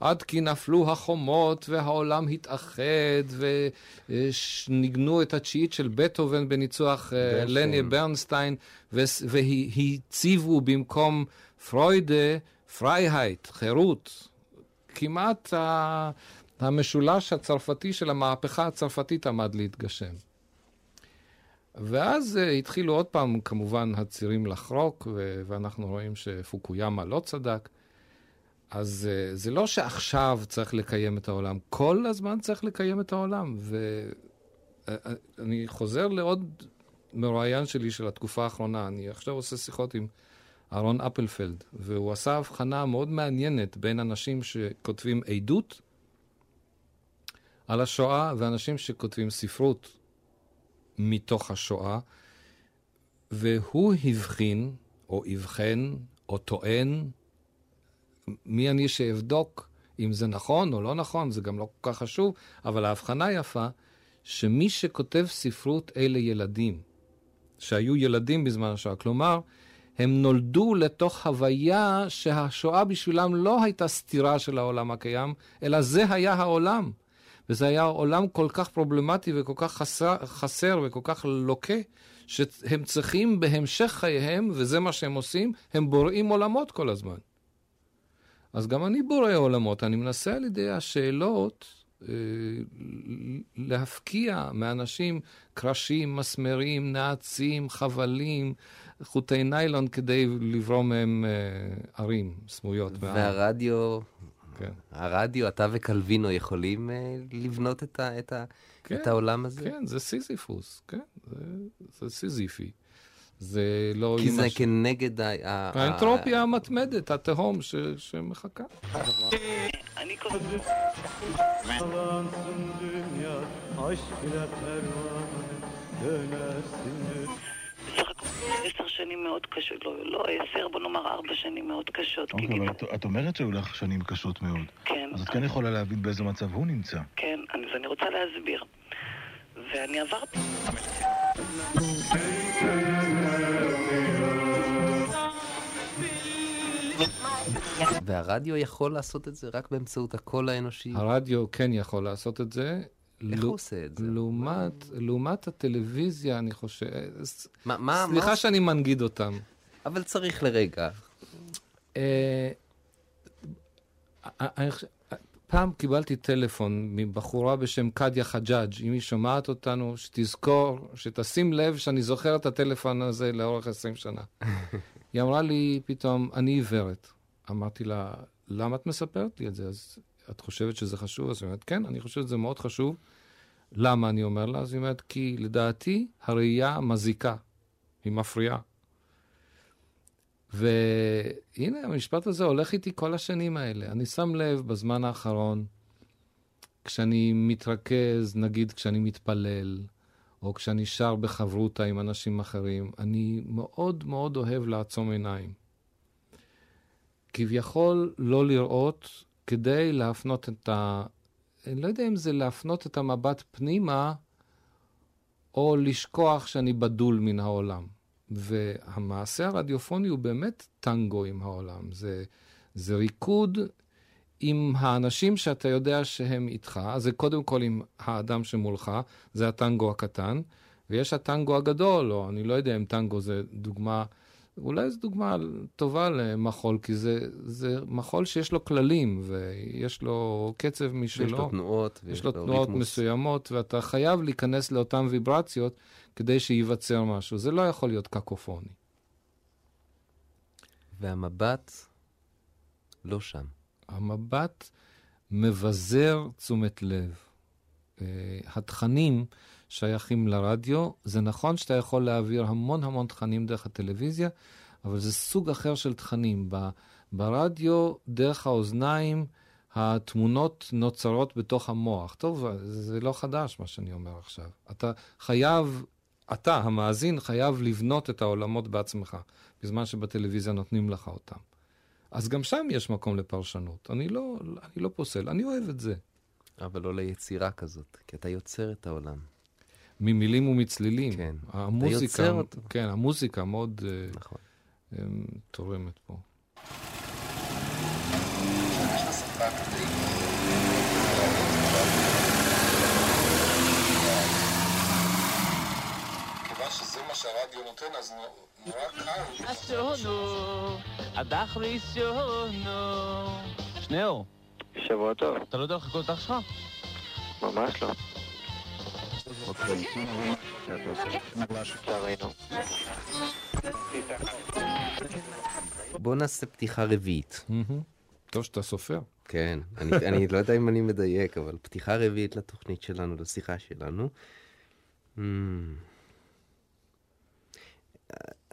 [SPEAKER 2] עד כי נפלו החומות והעולם התאחד וניגנו את התשיעית של בטהובן בניצוח אה,
[SPEAKER 1] ברנשטיין.
[SPEAKER 2] לני ברנשטיין והציבו במקום Freude Freiheit, חירות. כמעט המשולש הצרפתי של המהפכה הצרפתית עמד להתגשם. ואז אה, התחילו עוד פעם, כמובן, הצירים לחרוק, ו- ואנחנו רואים שפוקויאמה לא צדק. אז אה, זה לא שעכשיו צריך לקיים את העולם, כל הזמן צריך לקיים את העולם. ואני חוזר לעוד מרואיין שלי של התקופה האחרונה. אני עכשיו עושה שיחות עם אהרון אפלפלד, והוא עשה הבחנה מאוד מעניינת בין אנשים שכותבים עדות על השואה ואנשים שכותבים ספרות מתוך השואה, והוא הבחין, או אבחן, או טוען, מי אני שאבדוק אם זה נכון או לא נכון, זה גם לא כל כך חשוב, אבל ההבחנה יפה, שמי שכותב ספרות אלה ילדים, שהיו ילדים בזמן השואה. כלומר, הם נולדו לתוך הוויה שהשואה בשבילם לא הייתה סתירה של העולם הקיים, אלא זה היה העולם. וזה היה עולם כל כך פרובלמטי וכל כך חסר, חסר וכל כך לוקה, שהם צריכים בהמשך חייהם, וזה מה שהם עושים, הם בוראים עולמות כל הזמן. אז גם אני בורא עולמות, אני מנסה על ידי השאלות אה, להפקיע מאנשים קרשים, מסמרים, נעצים, חבלים, חוטי ניילון כדי לברוא מהם אה, ערים סמויות.
[SPEAKER 1] והרדיו, כן. הרדיו, אתה וקלווינו יכולים אה, לבנות את, ה, את, ה, כן, את העולם הזה?
[SPEAKER 2] כן, זה סיזיפוס, כן, זה, זה סיזיפי. זה לא...
[SPEAKER 1] כי זה ש... כנגד ה...
[SPEAKER 2] האנטרופיה המתמדת, התהום ש... שמחכה.
[SPEAKER 7] עשר שנים מאוד קשות, לא, לא עשר, בוא נאמר ארבע שנים מאוד קשות.
[SPEAKER 6] אוקיי, אבל את אומרת שהיו לך שנים קשות מאוד.
[SPEAKER 7] כן.
[SPEAKER 6] אז את כן יכולה להבין באיזה מצב הוא נמצא.
[SPEAKER 7] כן, אז אני רוצה להסביר. ואני עברתי...
[SPEAKER 1] והרדיו יכול לעשות את זה רק באמצעות הקול האנושי?
[SPEAKER 2] הרדיו כן יכול לעשות את זה.
[SPEAKER 1] איך הוא עושה את זה?
[SPEAKER 2] לעומת, לעומת הטלוויזיה, אני חושב... מה, מה, סליחה מה... שאני מנגיד אותם.
[SPEAKER 1] אבל צריך לרגע. אה,
[SPEAKER 2] אני חושב... פעם קיבלתי טלפון מבחורה בשם קדיה חג'אג', אם היא שומעת אותנו, שתזכור, שתשים לב שאני זוכר את הטלפון הזה לאורך 20 שנה. [LAUGHS] היא אמרה לי פתאום, אני עיוורת. אמרתי לה, למה את מספרת לי את זה? אז את חושבת שזה חשוב? אז היא אומרת, כן, אני חושבת שזה מאוד חשוב. למה אני אומר לה? אז היא אומרת, כי לדעתי הראייה מזיקה, היא מפריעה. והנה, המשפט הזה הולך איתי כל השנים האלה. אני שם לב בזמן האחרון, כשאני מתרכז, נגיד כשאני מתפלל, או כשאני שר בחברותה עם אנשים אחרים, אני מאוד מאוד אוהב לעצום עיניים. כביכול לא לראות כדי להפנות את ה... אני לא יודע אם זה להפנות את המבט פנימה, או לשכוח שאני בדול מן העולם. והמעשה הרדיופוני הוא באמת טנגו עם העולם. זה, זה ריקוד עם האנשים שאתה יודע שהם איתך, אז זה קודם כל עם האדם שמולך, זה הטנגו הקטן, ויש הטנגו הגדול, או אני לא יודע אם טנגו זה דוגמה, אולי זו דוגמה טובה למחול, כי זה, זה מחול שיש לו כללים, ויש לו קצב משלו.
[SPEAKER 1] יש לו תנועות.
[SPEAKER 2] יש לו תנועות ריתמוס. מסוימות, ואתה חייב להיכנס לאותן ויברציות. כדי שייווצר משהו. זה לא יכול להיות קקופוני.
[SPEAKER 1] והמבט לא שם.
[SPEAKER 2] המבט מבזר תשומת לב. Uh, התכנים שייכים לרדיו. זה נכון שאתה יכול להעביר המון המון תכנים דרך הטלוויזיה, אבל זה סוג אחר של תכנים. ברדיו, דרך האוזניים, התמונות נוצרות בתוך המוח. טוב, זה לא חדש מה שאני אומר עכשיו. אתה חייב אתה, המאזין, חייב לבנות את העולמות בעצמך, בזמן שבטלוויזיה נותנים לך אותם. אז גם שם יש מקום לפרשנות. אני לא, אני לא פוסל, אני אוהב את זה.
[SPEAKER 1] אבל לא ליצירה כזאת, כי אתה יוצר את העולם.
[SPEAKER 2] ממילים ומצלילים.
[SPEAKER 1] כן,
[SPEAKER 2] המוזיקה, אתה יוצר אותו. כן, המוזיקה מאוד אה, נכון. uh, תורמת פה. שהרדיו נותן, אז נורא קל. השונו, הדח ראשונו. שניאור.
[SPEAKER 5] שבוע טוב.
[SPEAKER 2] אתה לא יודע לחכות אותך שלך?
[SPEAKER 5] ממש לא.
[SPEAKER 1] בוא נעשה פתיחה רביעית.
[SPEAKER 2] טוב שאתה סופר.
[SPEAKER 1] כן, [LAUGHS] אני לא יודע אם אני מדייק, אבל פתיחה רביעית לתוכנית שלנו, לשיחה שלנו.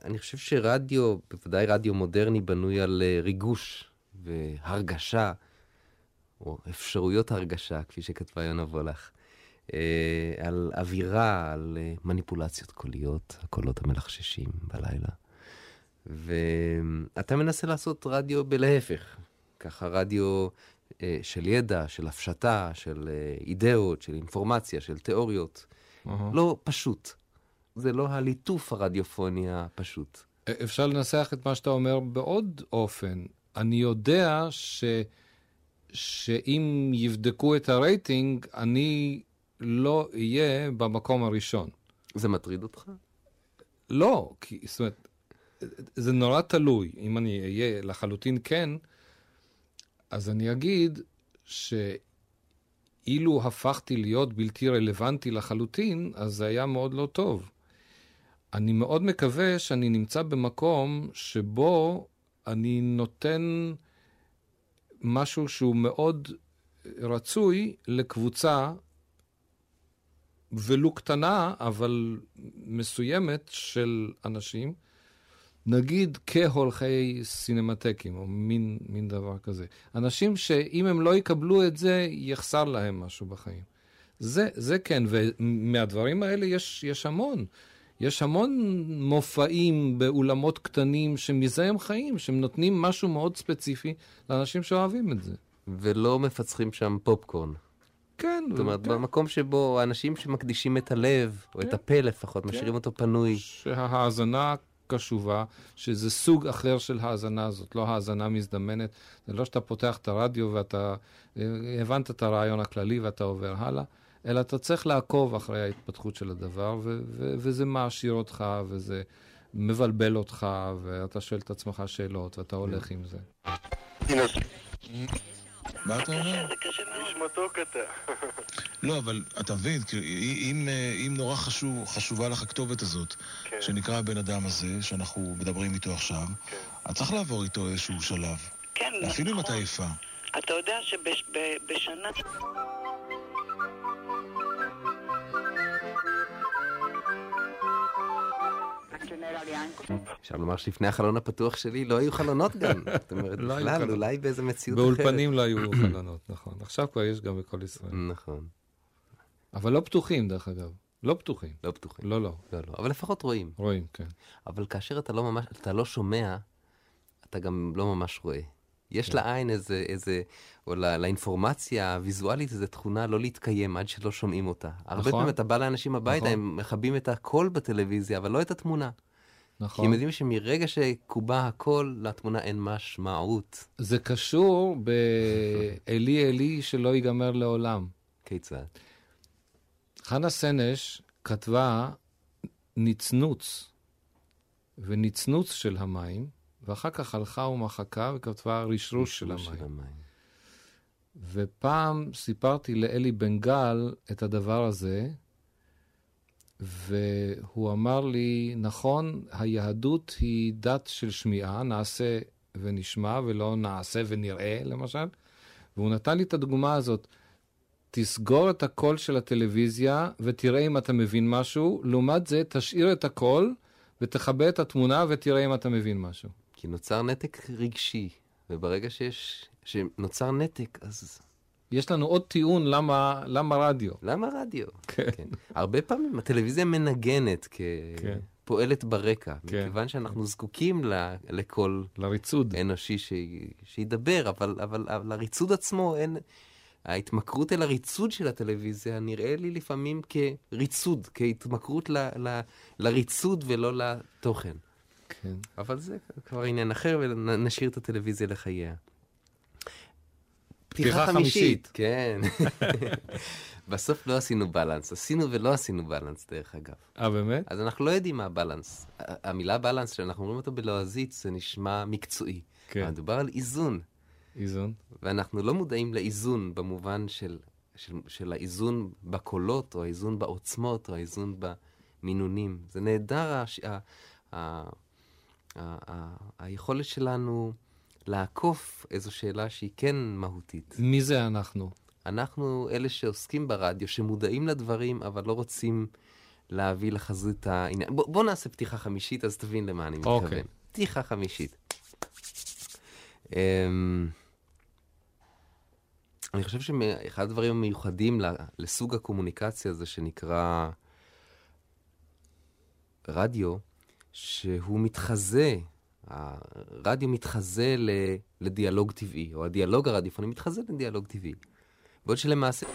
[SPEAKER 1] אני חושב שרדיו, בוודאי רדיו מודרני, בנוי על אה, ריגוש והרגשה, או אפשרויות הרגשה, כפי שכתבה יונה וולך. אה, על אווירה, על אה, מניפולציות קוליות, הקולות המלחששים בלילה. ואתה מנסה לעשות רדיו בלהפך, ככה רדיו אה, של ידע, של הפשטה, של אידאות, של אינפורמציה, של תיאוריות. Uh-huh. לא פשוט. זה לא הליטוף הרדיופוני הפשוט.
[SPEAKER 2] אפשר לנסח את מה שאתה אומר בעוד אופן. אני יודע ש... שאם יבדקו את הרייטינג, אני לא יהיה במקום הראשון.
[SPEAKER 1] זה מטריד אותך?
[SPEAKER 2] לא, כי, זאת אומרת, זה נורא תלוי. אם אני אהיה לחלוטין כן, אז אני אגיד שאילו הפכתי להיות בלתי רלוונטי לחלוטין, אז זה היה מאוד לא טוב. אני מאוד מקווה שאני נמצא במקום שבו אני נותן משהו שהוא מאוד רצוי לקבוצה ולו קטנה, אבל מסוימת של אנשים, נגיד כהולכי סינמטקים, או מין, מין דבר כזה. אנשים שאם הם לא יקבלו את זה, יחסר להם משהו בחיים. זה, זה כן, ומהדברים האלה יש, יש המון. יש המון מופעים באולמות קטנים שמזהם חיים, שהם נותנים משהו מאוד ספציפי לאנשים שאוהבים את זה.
[SPEAKER 1] ולא מפצחים שם פופקורן.
[SPEAKER 2] כן.
[SPEAKER 1] זאת אומרת, כן. במקום שבו אנשים שמקדישים את הלב, או כן. את הפה לפחות, כן. משאירים אותו פנוי.
[SPEAKER 2] שההאזנה קשובה, שזה סוג אחר של האזנה, זאת לא האזנה מזדמנת. זה לא שאתה פותח את הרדיו ואתה אה, הבנת את הרעיון הכללי ואתה עובר הלאה, אלא אתה צריך לעקוב אחרי ההתפתחות של הדבר, ו- ו- וזה מעשיר אותך, וזה מבלבל אותך, ואתה שואל את עצמך שאלות, ואתה הולך עם זה.
[SPEAKER 6] מה אתה אומר?
[SPEAKER 5] זה קשה מאוד. איש מתוק אתה.
[SPEAKER 6] לא, אבל אתה מבין, אם, אה, אם נורא חשוב, חשובה לך הכתובת הזאת, כן. שנקרא הבן אדם הזה, שאנחנו מדברים איתו עכשיו, כן. אז צריך לעבור איתו איזשהו שלב.
[SPEAKER 5] כן,
[SPEAKER 6] נכון. אפילו אם אתה עייפה.
[SPEAKER 5] אתה יודע שבשנה...
[SPEAKER 1] אפשר לומר שלפני החלון הפתוח שלי לא היו חלונות גם. [LAUGHS] זאת אומרת, לא בכלל, אולי באיזה מציאות
[SPEAKER 2] אחרת. באולפנים לא היו חלונות, נכון. עכשיו כבר יש גם בכל ישראל.
[SPEAKER 1] נכון.
[SPEAKER 2] אבל לא פתוחים, דרך אגב. לא פתוחים.
[SPEAKER 1] לא פתוחים.
[SPEAKER 2] לא, לא.
[SPEAKER 1] לא, לא. אבל לפחות רואים.
[SPEAKER 2] רואים, כן.
[SPEAKER 1] אבל כאשר אתה לא ממש, אתה לא שומע, אתה גם לא ממש רואה. יש כן. לעין איזה, איזה, או לא, לאינפורמציה הוויזואלית איזו תכונה לא להתקיים עד שלא שומעים אותה. נכון. הרבה פעמים אתה בא לאנשים הביתה, נכון. הם מכבים את הקול בטלוויזיה, אבל לא את התמונה. נכון. כי הם יודעים שמרגע שקובע הקול, לתמונה אין משמעות.
[SPEAKER 2] זה קשור ב"אלי אלי שלא ייגמר לעולם".
[SPEAKER 1] כיצד?
[SPEAKER 2] חנה סנש כתבה נצנוץ, ונצנוץ של המים, ואחר כך הלכה ומחקה וכתבה רשרוש של המים. של המים. ופעם סיפרתי לאלי בן גל את הדבר הזה, והוא אמר לי, נכון, היהדות היא דת של שמיעה, נעשה ונשמע, ולא נעשה ונראה, למשל. והוא נתן לי את הדוגמה הזאת. תסגור את הקול של הטלוויזיה ותראה אם אתה מבין משהו, לעומת זה תשאיר את הקול ותכבה את התמונה ותראה אם אתה מבין משהו.
[SPEAKER 1] כי נוצר נתק רגשי, וברגע שיש, שנוצר נתק, אז
[SPEAKER 2] יש לנו עוד טיעון למה, למה רדיו.
[SPEAKER 1] למה רדיו? כן. כן. הרבה פעמים הטלוויזיה מנגנת כפועלת כן. ברקע, כן. מכיוון שאנחנו זקוקים ל, לקול...
[SPEAKER 2] לריצוד.
[SPEAKER 1] אנושי ש, שידבר, אבל, אבל, אבל לריצוד עצמו אין... ההתמכרות אל הריצוד של הטלוויזיה נראה לי לפעמים כריצוד, כהתמכרות ל, ל, לריצוד ולא לתוכן.
[SPEAKER 2] כן.
[SPEAKER 1] אבל זה כבר עניין אחר, ונשאיר את הטלוויזיה לחייה. פתיחה חמישית. כן. [LAUGHS] בסוף לא עשינו בלנס, עשינו ולא עשינו בלנס דרך אגב.
[SPEAKER 2] אה, באמת?
[SPEAKER 1] אז אנחנו לא יודעים מה הבלנס. המילה בלנס, שאנחנו אומרים אותו בלועזית, זה נשמע מקצועי. כן. מדובר על איזון.
[SPEAKER 2] איזון.
[SPEAKER 1] ואנחנו לא מודעים לאיזון במובן של, של, של האיזון בקולות, או האיזון בעוצמות, או האיזון במינונים. זה נהדר, הש... ה... ה... היכולת שלנו לעקוף איזו שאלה שהיא כן מהותית.
[SPEAKER 2] מי זה אנחנו?
[SPEAKER 1] אנחנו אלה שעוסקים ברדיו, שמודעים לדברים, אבל לא רוצים להביא לחזות העניין. בוא, בוא נעשה פתיחה חמישית, אז תבין למה אני
[SPEAKER 2] אוקיי.
[SPEAKER 1] מתכוון. פתיחה חמישית. Um, אני חושב שאחד הדברים המיוחדים לסוג הקומוניקציה הזה שנקרא רדיו, שהוא מתחזה, הרדיו מתחזה לדיאלוג טבעי, או הדיאלוג הרדיופוני מתחזה לדיאלוג טבעי. בעוד שלמעשה...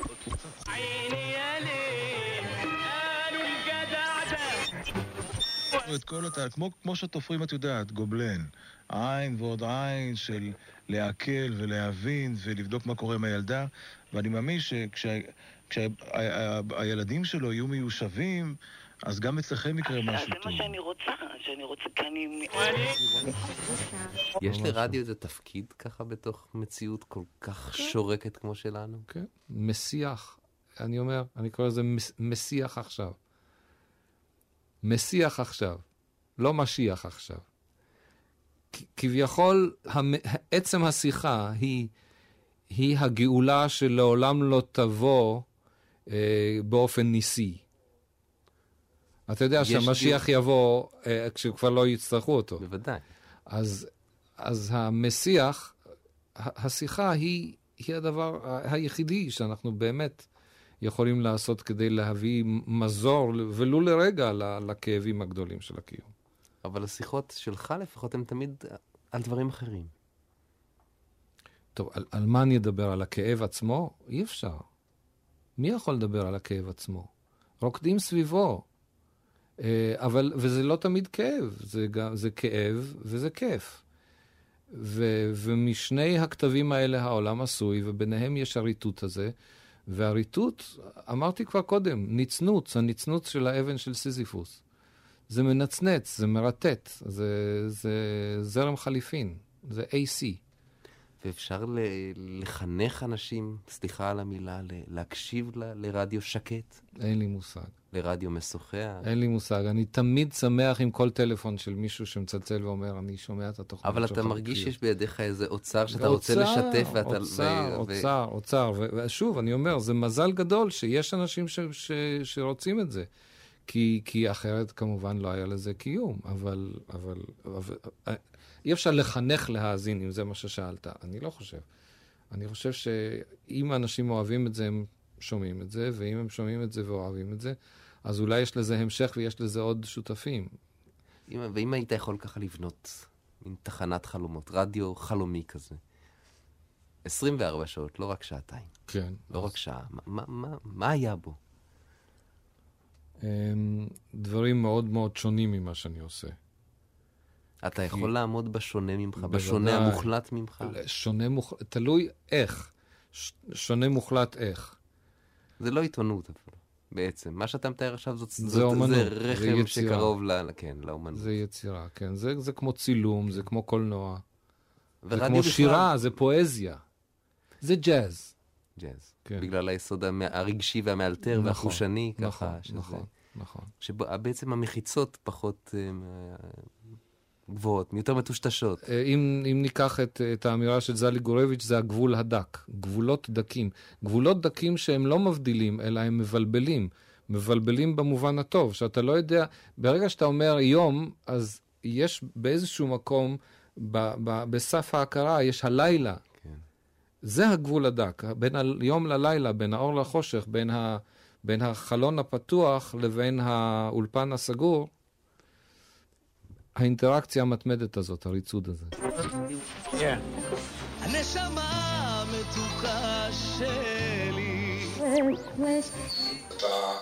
[SPEAKER 6] את כל התא, כמו, כמו שתופרים, את יודעת, גובלן. עין ועוד עין של לעכל ולהבין ולבדוק מה קורה עם הילדה, ואני מאמין שכשהילדים שלו יהיו מיושבים, אז גם אצלכם יקרה משהו
[SPEAKER 7] זה
[SPEAKER 6] טוב.
[SPEAKER 7] מה שאני רוצה, שאני רוצה, כי אני...
[SPEAKER 1] יש לרדיו איזה תפקיד ככה בתוך מציאות כל כך שורקת כמו שלנו?
[SPEAKER 2] כן, מסיח. אני אומר, אני קורא לזה מס- מסיח עכשיו. מסיח עכשיו, לא משיח עכשיו. כביכול, המ- עצם השיחה היא, היא הגאולה שלעולם לא תבוא אה, באופן ניסי. אתה יודע שהמשיח יבוא אה, כשכבר לא יצטרכו אותו.
[SPEAKER 1] בוודאי.
[SPEAKER 2] אז, אז המסיח, השיחה היא, היא הדבר היחידי שאנחנו באמת יכולים לעשות כדי להביא מזור, ולו לרגע, לכאבים הגדולים של הקיום.
[SPEAKER 1] אבל השיחות שלך לפחות הן תמיד על דברים אחרים.
[SPEAKER 2] טוב, על, על מה אני אדבר? על הכאב עצמו? אי אפשר. מי יכול לדבר על הכאב עצמו? רוקדים סביבו. אה, אבל, וזה לא תמיד כאב, זה, גם, זה כאב וזה כיף. ו, ומשני הכתבים האלה העולם עשוי, וביניהם יש הריטוט הזה, והריטוט, אמרתי כבר קודם, נצנוץ, הנצנוץ של האבן של סיזיפוס. זה מנצנץ, זה מרטט, זה, זה זרם חליפין, זה AC.
[SPEAKER 1] ואפשר לחנך אנשים, סליחה על המילה, להקשיב ל- לרדיו שקט,
[SPEAKER 2] אין לי מושג.
[SPEAKER 1] לרדיו משוחח.
[SPEAKER 2] אין לי מושג. אני תמיד שמח עם כל טלפון של מישהו שמצלצל ואומר, אני שומע את התוכנית
[SPEAKER 1] אבל
[SPEAKER 2] שלך.
[SPEAKER 1] אתה מרגיש
[SPEAKER 2] בקביעות."
[SPEAKER 1] שיש בידיך איזה אוצר שאתה רוצה לשתף ואתה...
[SPEAKER 2] אוצר, אוצר, אוצר. ושוב, אני אומר, זה מזל גדול שיש אנשים ש- ש- שרוצים את זה. כי, כי אחרת כמובן לא היה לזה קיום, אבל, אבל, אבל אי אפשר לחנך להאזין, אם זה מה ששאלת. אני לא חושב. אני חושב שאם האנשים אוהבים את זה, הם שומעים את זה, ואם הם שומעים את זה ואוהבים את זה, אז אולי יש לזה המשך ויש לזה עוד שותפים.
[SPEAKER 1] אם- ואם היית יכול ככה לבנות מין תחנת חלומות, רדיו חלומי כזה, 24 שעות, לא רק שעתיים,
[SPEAKER 2] כן.
[SPEAKER 1] לא רק שעה, מה- מה- מה- מה היה בו?
[SPEAKER 2] דברים מאוד מאוד שונים ממה שאני עושה.
[SPEAKER 1] אתה יכול לעמוד בשונה ממך,
[SPEAKER 2] בוודאי.
[SPEAKER 1] בשונה המוחלט ממך?
[SPEAKER 2] שונה מוחלט, תלוי איך. ש- שונה מוחלט איך.
[SPEAKER 1] זה לא עיתונות אפילו, בעצם. מה שאתה מתאר עכשיו זאת,
[SPEAKER 2] זה
[SPEAKER 1] זאת,
[SPEAKER 2] אומנות,
[SPEAKER 1] זה
[SPEAKER 2] זה
[SPEAKER 1] רחם
[SPEAKER 2] יצירה.
[SPEAKER 1] שקרוב ל... כן, לאומנות.
[SPEAKER 2] זה יצירה, כן. זה, זה כמו צילום, זה כמו קולנוע. זה כמו
[SPEAKER 1] בכלל-
[SPEAKER 2] שירה, זה פואזיה. זה ג'אז.
[SPEAKER 1] ג'אז.
[SPEAKER 2] כן.
[SPEAKER 1] בגלל היסוד המ- הרגשי והמאלתר
[SPEAKER 2] נכון,
[SPEAKER 1] והחושני, ככה.
[SPEAKER 2] נכון,
[SPEAKER 1] שזה-
[SPEAKER 2] נכון, נכון.
[SPEAKER 1] שבעצם המחיצות פחות אה, גבוהות, יותר מטושטשות.
[SPEAKER 2] אה, אם, אם ניקח את, את האמירה של זלי גורביץ', זה הגבול הדק. גבולות דקים. גבולות דקים שהם לא מבדילים, אלא הם מבלבלים. מבלבלים במובן הטוב, שאתה לא יודע, ברגע שאתה אומר יום, אז יש באיזשהו מקום, ב, ב, בסף ההכרה, יש הלילה. זה הגבול הדק, בין היום ללילה, בין האור לחושך, בין, ה, בין החלון הפתוח לבין האולפן הסגור, האינטראקציה המתמדת הזאת, הריצוד הזה.
[SPEAKER 8] הנשמה המתוקה שלי.
[SPEAKER 9] אתה,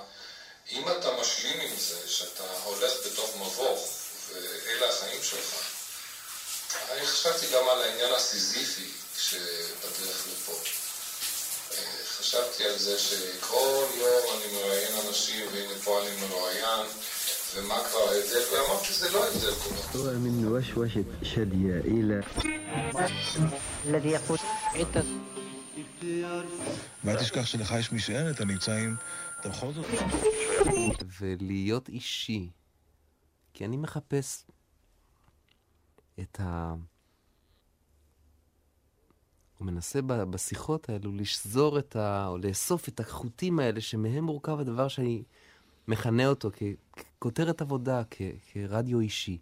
[SPEAKER 9] אם אתה משלים עם זה, שאתה הולך בתוך מבוך, ואלה החיים שלך, אני חשבתי גם על העניין הסיזיפי שבדרך לפה. אה, חשבתי על זה שכל יום אני מראיין אנשים, והנה פה אני מרואיין, ומה כבר ההבדל, ואמרתי, זה לא הבדל כל כך.
[SPEAKER 10] من وشوشة شدية إلى
[SPEAKER 11] الذي يقول
[SPEAKER 6] ואל תשכח שלך יש משענת, אתה נמצא עם... אתה בכל זאת...
[SPEAKER 1] ולהיות אישי. כי אני מחפש את ה... הוא מנסה בשיחות האלו לשזור את ה... או לאסוף את החוטים האלה שמהם מורכב הדבר שאני מכנה אותו ככותרת עבודה, כ- כרדיו אישי.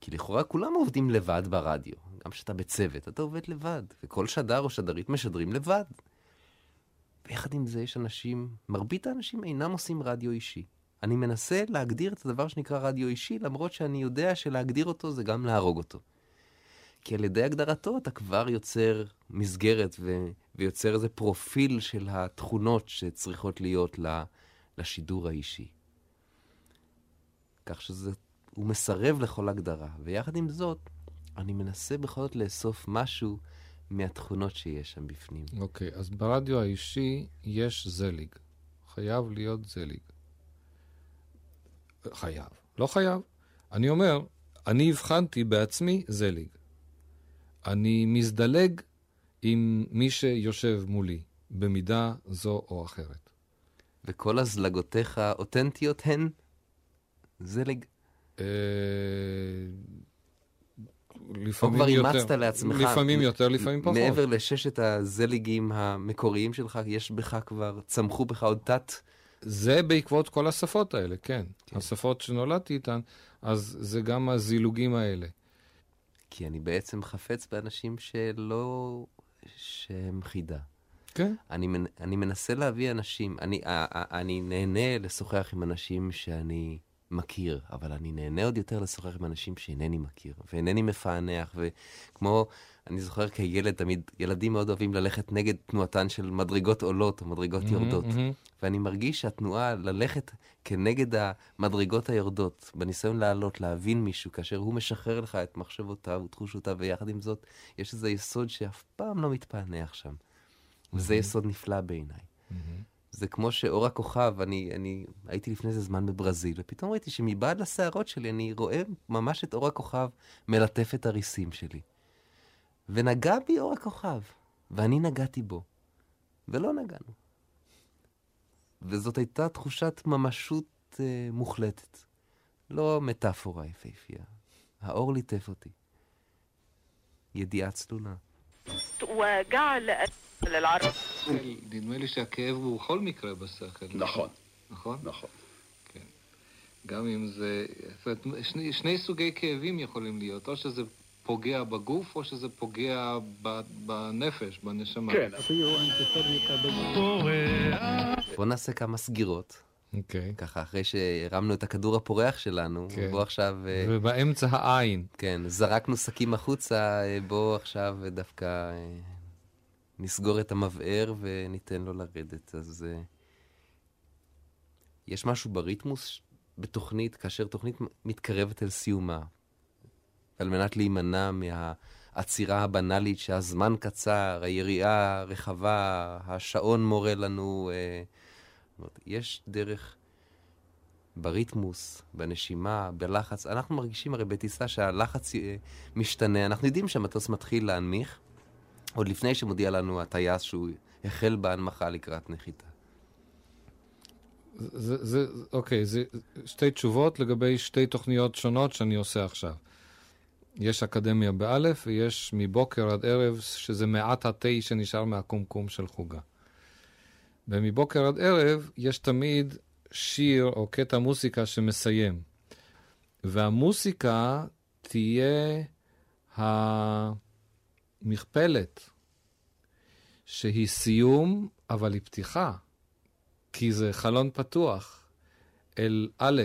[SPEAKER 1] כי לכאורה כולם עובדים לבד ברדיו. גם כשאתה בצוות, אתה עובד לבד, וכל שדר או שדרית משדרים לבד. ויחד עם זה יש אנשים, מרבית האנשים אינם עושים רדיו אישי. אני מנסה להגדיר את הדבר שנקרא רדיו אישי, למרות שאני יודע שלהגדיר אותו זה גם להרוג אותו. כי על ידי הגדרתו אתה כבר יוצר מסגרת ו... ויוצר איזה פרופיל של התכונות שצריכות להיות לשידור האישי. כך שזה, הוא מסרב לכל הגדרה. ויחד עם זאת, אני מנסה בכל זאת לאסוף משהו מהתכונות שיש שם בפנים.
[SPEAKER 2] אוקיי, okay, אז ברדיו האישי יש זליג. חייב להיות זליג. חייב. לא חייב. אני אומר, אני הבחנתי בעצמי זליג. אני מזדלג עם מי שיושב מולי, במידה זו או אחרת.
[SPEAKER 1] וכל הזלגותיך אותנטיות הן זלג? אה...
[SPEAKER 2] לפעמים
[SPEAKER 1] או כבר
[SPEAKER 2] יותר.
[SPEAKER 1] אימצת לעצמך.
[SPEAKER 2] לפעמים יותר, לפעמים פחות.
[SPEAKER 1] מעבר לששת הזליגים המקוריים שלך, יש בך כבר, צמחו בך עוד תת...
[SPEAKER 2] זה בעקבות כל השפות האלה, כן. כן. השפות שנולדתי איתן, אז זה גם הזילוגים האלה.
[SPEAKER 1] כי אני בעצם חפץ באנשים שלא... שהם חידה.
[SPEAKER 2] כן.
[SPEAKER 1] אני, אני מנסה להביא אנשים, אני, אני נהנה לשוחח עם אנשים שאני מכיר, אבל אני נהנה עוד יותר לשוחח עם אנשים שאינני מכיר, ואינני מפענח, וכמו, אני זוכר כילד, תמיד, ילדים מאוד אוהבים ללכת נגד תנועתן של מדרגות עולות או מדרגות mm-hmm, יורדות. Mm-hmm. ואני מרגיש שהתנועה ללכת כנגד המדרגות היורדות, בניסיון לעלות, להבין מישהו, כאשר הוא משחרר לך את מחשבותיו ותחושותיו, ויחד עם זאת, יש איזה יסוד שאף פעם לא מתפענח שם. Mm-hmm. וזה יסוד נפלא בעיניי. Mm-hmm. זה כמו שאור הכוכב, אני, אני הייתי לפני איזה זמן בברזיל, ופתאום ראיתי שמבעד לשערות שלי אני רואה ממש את אור הכוכב מלטף את הריסים שלי. ונגע בי אור הכוכב, ואני נגעתי בו, ולא נגענו. וזאת הייתה תחושת ממשות אה, מוחלטת. לא מטאפורה יפהפייה. האור ליטף אותי. ידיעה צלולה.
[SPEAKER 2] נדמה לי שהכאב הוא בכל מקרה בשכל.
[SPEAKER 12] נכון.
[SPEAKER 2] נכון?
[SPEAKER 12] נכון.
[SPEAKER 2] כן. גם אם זה... זאת אומרת, שני, שני סוגי כאבים יכולים להיות, או שזה פוגע בגוף, או שזה פוגע בנפש, בנשמה.
[SPEAKER 12] כן.
[SPEAKER 1] בוא נעשה כמה סגירות.
[SPEAKER 2] אוקיי. Okay.
[SPEAKER 1] ככה, אחרי שהרמנו את הכדור הפורח שלנו, okay. בוא עכשיו...
[SPEAKER 2] ובאמצע העין.
[SPEAKER 1] כן, זרקנו שקים החוצה, בוא עכשיו דווקא נסגור את המבער וניתן לו לרדת. אז יש משהו בריתמוס בתוכנית, כאשר תוכנית מתקרבת אל סיומה, על מנת להימנע מהעצירה הבנאלית שהזמן קצר, היריעה רחבה, השעון מורה לנו. אה, יש דרך בריתמוס, בנשימה, בלחץ. אנחנו מרגישים הרי בטיסה שהלחץ אה, משתנה. אנחנו יודעים שהמטוס מתחיל להנמיך, עוד לפני שמודיע לנו הטייס שהוא החל בהנמכה לקראת נחיתה.
[SPEAKER 2] זה, זה, אוקיי, זה שתי תשובות לגבי שתי תוכניות שונות שאני עושה עכשיו. יש אקדמיה באלף, ויש מבוקר עד ערב, שזה מעט התה שנשאר מהקומקום של חוגה. ומבוקר עד ערב יש תמיד שיר או קטע מוסיקה שמסיים. והמוסיקה תהיה המכפלת, שהיא סיום, אבל היא פתיחה, כי זה חלון פתוח אל א',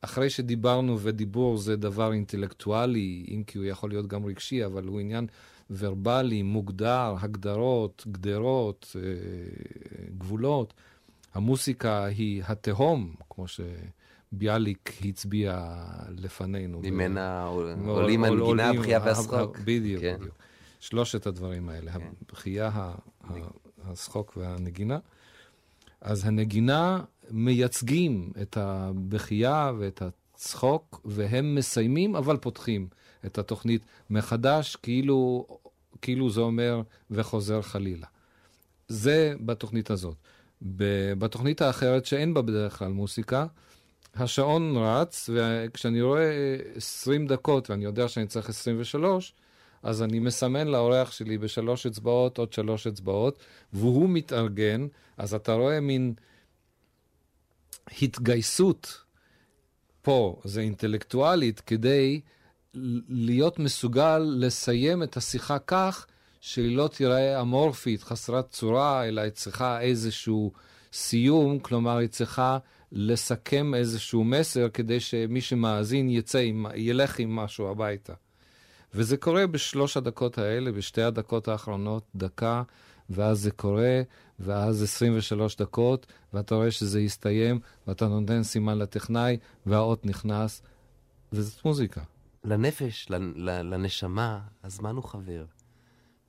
[SPEAKER 2] אחרי שדיברנו, ודיבור זה דבר אינטלקטואלי, אם כי הוא יכול להיות גם רגשי, אבל הוא עניין ורבלי, מוגדר, הגדרות, גדרות, אה, גבולות. המוסיקה היא התהום, כמו שביאליק הצביע לפנינו.
[SPEAKER 1] ממנה עולים הנגינה, הבכייה והשחוק.
[SPEAKER 2] בדיוק, כן. בדיוק. שלושת הדברים האלה, כן. הבכייה, השחוק והנגינה. אז הנגינה מייצגים את הבכייה ואת הצחוק, והם מסיימים, אבל פותחים את התוכנית מחדש, כאילו, כאילו זה אומר וחוזר חלילה. זה בתוכנית הזאת. בתוכנית האחרת, שאין בה בדרך כלל מוסיקה, השעון רץ, וכשאני רואה 20 דקות ואני יודע שאני צריך 23, אז אני מסמן לאורח שלי בשלוש אצבעות עוד שלוש אצבעות, והוא מתארגן, אז אתה רואה מין ההתגייסות פה זה אינטלקטואלית כדי להיות מסוגל לסיים את השיחה כך שהיא לא תיראה אמורפית, חסרת צורה, אלא היא צריכה איזשהו סיום, כלומר היא צריכה לסכם איזשהו מסר כדי שמי שמאזין יצא, ילך עם משהו הביתה. וזה קורה בשלוש הדקות האלה, בשתי הדקות האחרונות, דקה, ואז זה קורה, ואז 23 דקות, ואתה רואה שזה יסתיים, ואתה נותן סימן לטכנאי, והאות נכנס, וזאת מוזיקה.
[SPEAKER 1] לנפש, לנשמה, הזמן הוא חבר.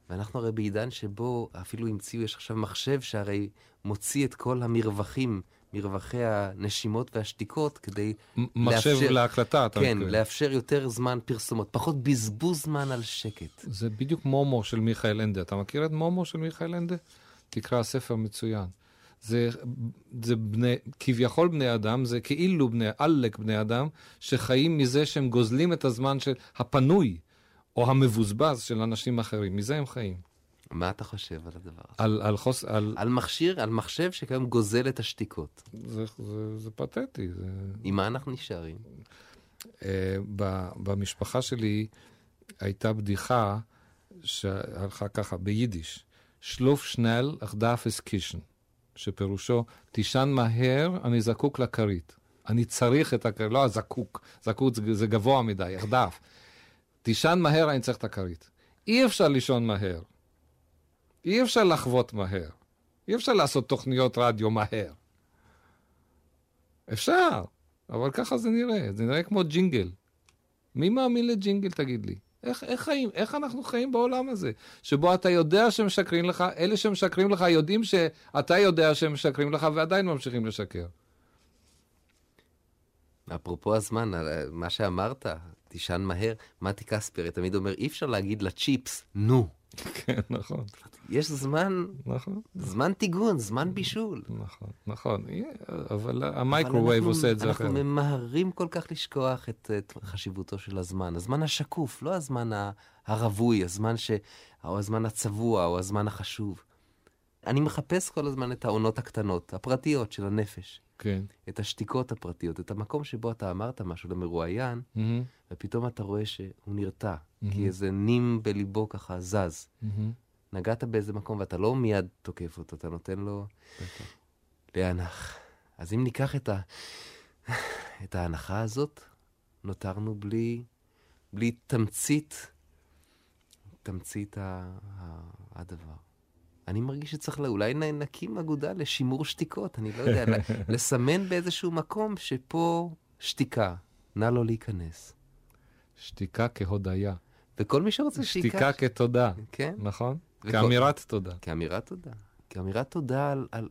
[SPEAKER 1] ואנחנו הרי בעידן שבו אפילו המציאו, יש עכשיו מחשב שהרי מוציא את כל המרווחים, מרווחי הנשימות והשתיקות, כדי
[SPEAKER 2] מחשב לאפשר... מחשב להקלטה,
[SPEAKER 1] אתה כן, מתכוון. לאפשר יותר זמן פרסומות, פחות בזבוז זמן על שקט.
[SPEAKER 2] זה בדיוק מומו של מיכאל אנדה. אתה מכיר את מומו של מיכאל אנדה? תקרא ספר מצוין. זה, זה בני, כביכול בני אדם, זה כאילו בני, עלק בני אדם, שחיים מזה שהם גוזלים את הזמן של הפנוי, או המבוזבז של אנשים אחרים. מזה הם חיים.
[SPEAKER 1] מה אתה חושב על הדבר הזה?
[SPEAKER 2] על, על חוס... על...
[SPEAKER 1] על מכשיר, על מחשב שכיום גוזל את השתיקות.
[SPEAKER 2] זה, זה, זה פתטי. זה...
[SPEAKER 1] עם מה אנחנו נשארים?
[SPEAKER 2] Uh, במשפחה שלי הייתה בדיחה שהלכה ככה, ביידיש. שלוף שנל, אך דאף אס קישן. שפירושו, תישן מהר, אני זקוק לכרית. אני צריך את הכרית, לא הזקוק, זקוק זה, זה גבוה מדי, ירדף. תישן מהר, אני צריך את הכרית. אי אפשר לישון מהר. אי אפשר לחוות מהר. אי אפשר לעשות תוכניות רדיו מהר. אפשר, אבל ככה זה נראה. זה נראה כמו ג'ינגל. מי מאמין לג'ינגל, תגיד לי? איך, איך חיים? איך אנחנו חיים בעולם הזה? שבו אתה יודע שמשקרים לך, אלה שמשקרים לך יודעים שאתה יודע שהם משקרים לך ועדיין ממשיכים לשקר.
[SPEAKER 1] אפרופו הזמן, מה שאמרת, תישן מהר, מתי כספרי תמיד אומר, אי אפשר להגיד לצ'יפס, נו.
[SPEAKER 2] כן, נכון.
[SPEAKER 1] יש זמן,
[SPEAKER 2] נכון.
[SPEAKER 1] זמן טיגון, זמן בישול.
[SPEAKER 2] נכון, נכון, אבל ה microwave עושה את זה
[SPEAKER 1] אחרת. אנחנו ממהרים כל כך לשכוח את, את חשיבותו של הזמן. הזמן השקוף, לא הזמן הרווי, הזמן ש... או הזמן הצבוע, או הזמן החשוב. אני מחפש כל הזמן את העונות הקטנות, הפרטיות של הנפש.
[SPEAKER 2] כן.
[SPEAKER 1] את השתיקות הפרטיות, את המקום שבו אתה אמרת משהו למרואיין, mm-hmm. ופתאום אתה רואה שהוא נרתע, mm-hmm. כי איזה נים בליבו ככה זז. Mm-hmm. נגעת באיזה מקום ואתה לא מיד תוקף אותו, אתה נותן לו להנח. אז אם ניקח את, ה... [LAUGHS] את ההנחה הזאת, נותרנו בלי, בלי תמצית, תמצית ה... הדבר. אני מרגיש שצריך, אולי נקים אגודה לשימור שתיקות, אני לא יודע, [LAUGHS] לסמן באיזשהו מקום שפה שתיקה, נא לא להיכנס.
[SPEAKER 2] שתיקה כהודיה.
[SPEAKER 1] וכל מי שרוצה
[SPEAKER 2] שתיקה... שתיקה כתודה.
[SPEAKER 1] כן.
[SPEAKER 2] נכון? וכל... כאמירת תודה.
[SPEAKER 1] כאמירת תודה. כאמירת תודה על... על...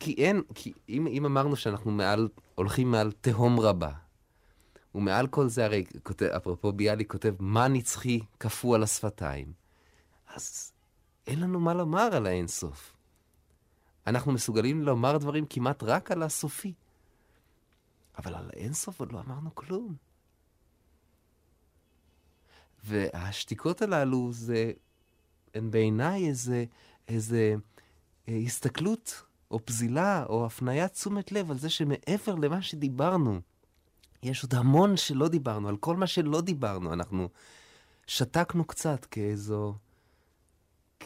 [SPEAKER 1] כי אין, כי אם, אם אמרנו שאנחנו מעל, הולכים מעל תהום רבה, ומעל כל זה הרי, כותב, אפרופו ביאליק כותב, מה נצחי קפוא על השפתיים. אז אין לנו מה לומר על האינסוף. אנחנו מסוגלים לומר דברים כמעט רק על הסופי. אבל על האינסוף עוד לא אמרנו כלום. והשתיקות הללו זה, הן בעיניי איזה, איזה אה, הסתכלות או פזילה או הפניית תשומת לב על זה שמעבר למה שדיברנו, יש עוד המון שלא דיברנו, על כל מה שלא דיברנו, אנחנו שתקנו קצת כאיזו...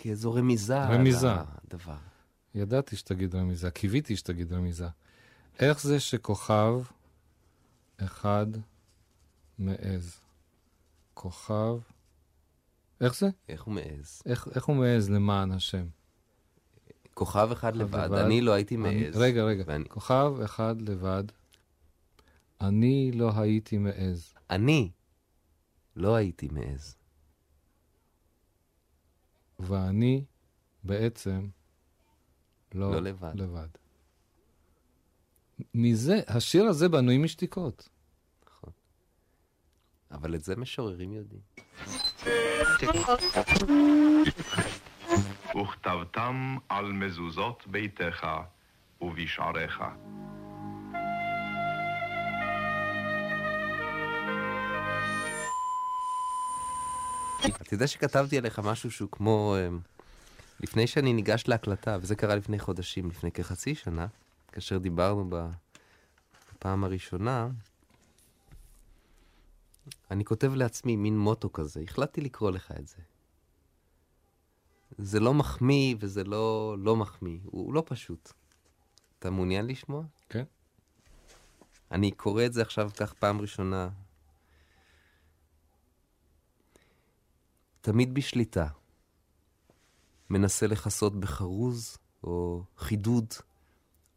[SPEAKER 1] כאיזו רמיזה.
[SPEAKER 2] רמיזה.
[SPEAKER 1] על הדבר.
[SPEAKER 2] ידעתי שתגיד רמיזה, קיוויתי שתגיד רמיזה. איך זה שכוכב אחד מעז? כוכב... איך זה?
[SPEAKER 1] איך הוא מעז?
[SPEAKER 2] איך, איך הוא מעז למען השם?
[SPEAKER 1] כוכב אחד לבד, לבד, אני לא הייתי מעז.
[SPEAKER 2] רגע, רגע. ואני... כוכב אחד לבד, אני לא הייתי מעז.
[SPEAKER 1] אני לא הייתי מעז.
[SPEAKER 2] ואני בעצם לא,
[SPEAKER 1] לא לבד.
[SPEAKER 2] לבד. מזה, השיר הזה בנוי משתיקות.
[SPEAKER 1] נכון. אבל את זה משוררים יודעים.
[SPEAKER 12] וכתבתם על מזוזות ביתך ובשעריך.
[SPEAKER 1] אתה יודע שכתבתי עליך משהו שהוא כמו... אמ, לפני שאני ניגש להקלטה, וזה קרה לפני חודשים, לפני כחצי שנה, כאשר דיברנו הפעם הראשונה, אני כותב לעצמי מין מוטו כזה, החלטתי לקרוא לך את זה. זה לא מחמיא וזה לא לא מחמיא, הוא לא פשוט. אתה מעוניין לשמוע?
[SPEAKER 2] כן.
[SPEAKER 1] אני קורא את זה עכשיו כך פעם ראשונה. תמיד בשליטה. מנסה לכסות בחרוז, או חידוד,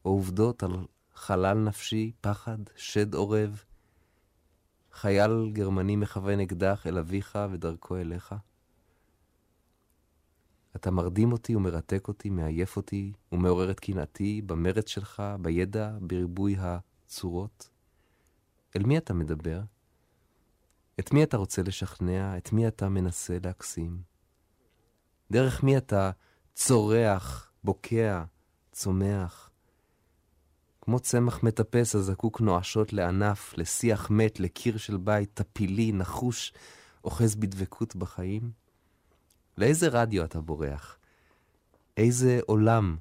[SPEAKER 1] או עובדות על חלל נפשי, פחד, שד עורב. חייל גרמני מכוון אקדח אל אביך ודרכו אליך. אתה מרדים אותי ומרתק אותי, מעייף אותי ומעורר את קנאתי במרץ שלך, בידע, בריבוי הצורות. אל מי אתה מדבר? את מי אתה רוצה לשכנע? את מי אתה מנסה להקסים? דרך מי אתה צורח, בוקע, צומח? כמו צמח מטפס הזקוק נואשות לענף, לשיח מת, לקיר של בית, טפילי, נחוש, אוחז בדבקות בחיים? לאיזה רדיו אתה בורח? איזה עולם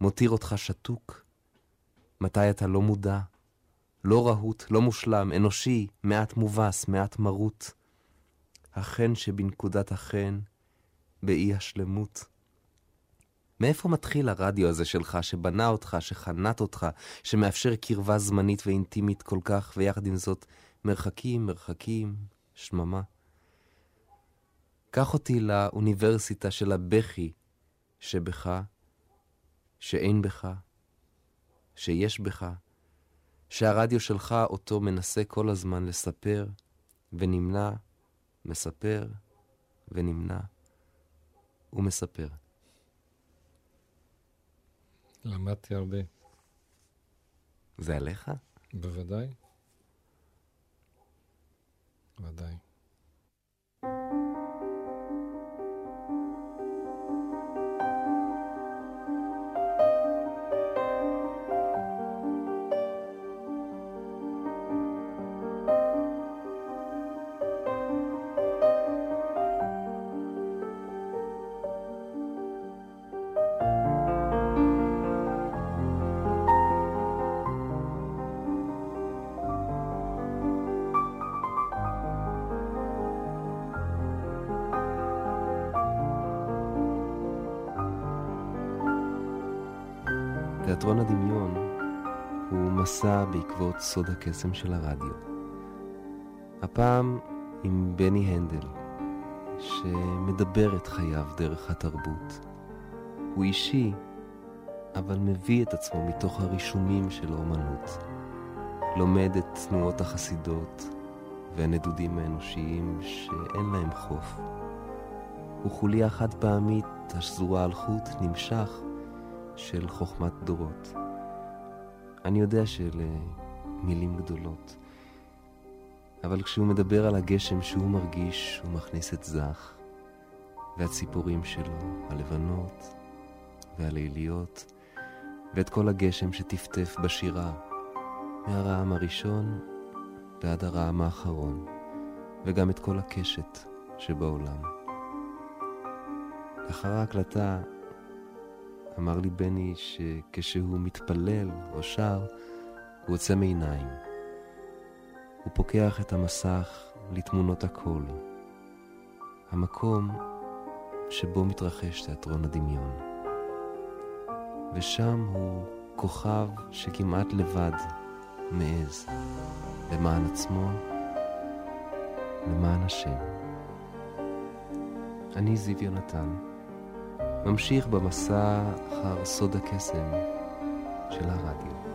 [SPEAKER 1] מותיר אותך שתוק? מתי אתה לא מודע? לא רהוט, לא מושלם, אנושי, מעט מובס, מעט מרות. החן שבנקודת החן, באי השלמות. מאיפה מתחיל הרדיו הזה שלך, שבנה אותך, שחנט אותך, שמאפשר קרבה זמנית ואינטימית כל כך, ויחד עם זאת מרחקים, מרחקים, שממה? קח אותי לאוניברסיטה של הבכי שבך, שאין בך, שיש בך, שהרדיו שלך אותו מנסה כל הזמן לספר, ונמנע, מספר, ונמנע, ומספר.
[SPEAKER 2] למדתי הרבה.
[SPEAKER 1] זה עליך?
[SPEAKER 2] בוודאי. ודאי.
[SPEAKER 1] סוד הקסם של הרדיו. הפעם עם בני הנדל, שמדבר את חייו דרך התרבות. הוא אישי, אבל מביא את עצמו מתוך הרישומים של האומנות. לומד את תנועות החסידות והנדודים האנושיים שאין להם חוף. הוא חוליה חד פעמית השזורה על חוט נמשך של חוכמת דורות. אני יודע שאלה מילים גדולות, אבל כשהוא מדבר על הגשם שהוא מרגיש, הוא מכניס את זך, והציפורים שלו, הלבנות והליליות, ואת כל הגשם שטפטף בשירה, מהרעם הראשון ועד הרעם האחרון, וגם את כל הקשת שבעולם. לאחר ההקלטה אמר לי בני שכשהוא מתפלל או שר, הוא עוצם עיניים. הוא פוקח את המסך לתמונות הקול, המקום שבו מתרחש תיאטרון הדמיון. ושם הוא כוכב שכמעט לבד מעז, למען עצמו, למען השם. אני זיו יונתן. ממשיך במסע אחר סוד הקסם של הרדיו.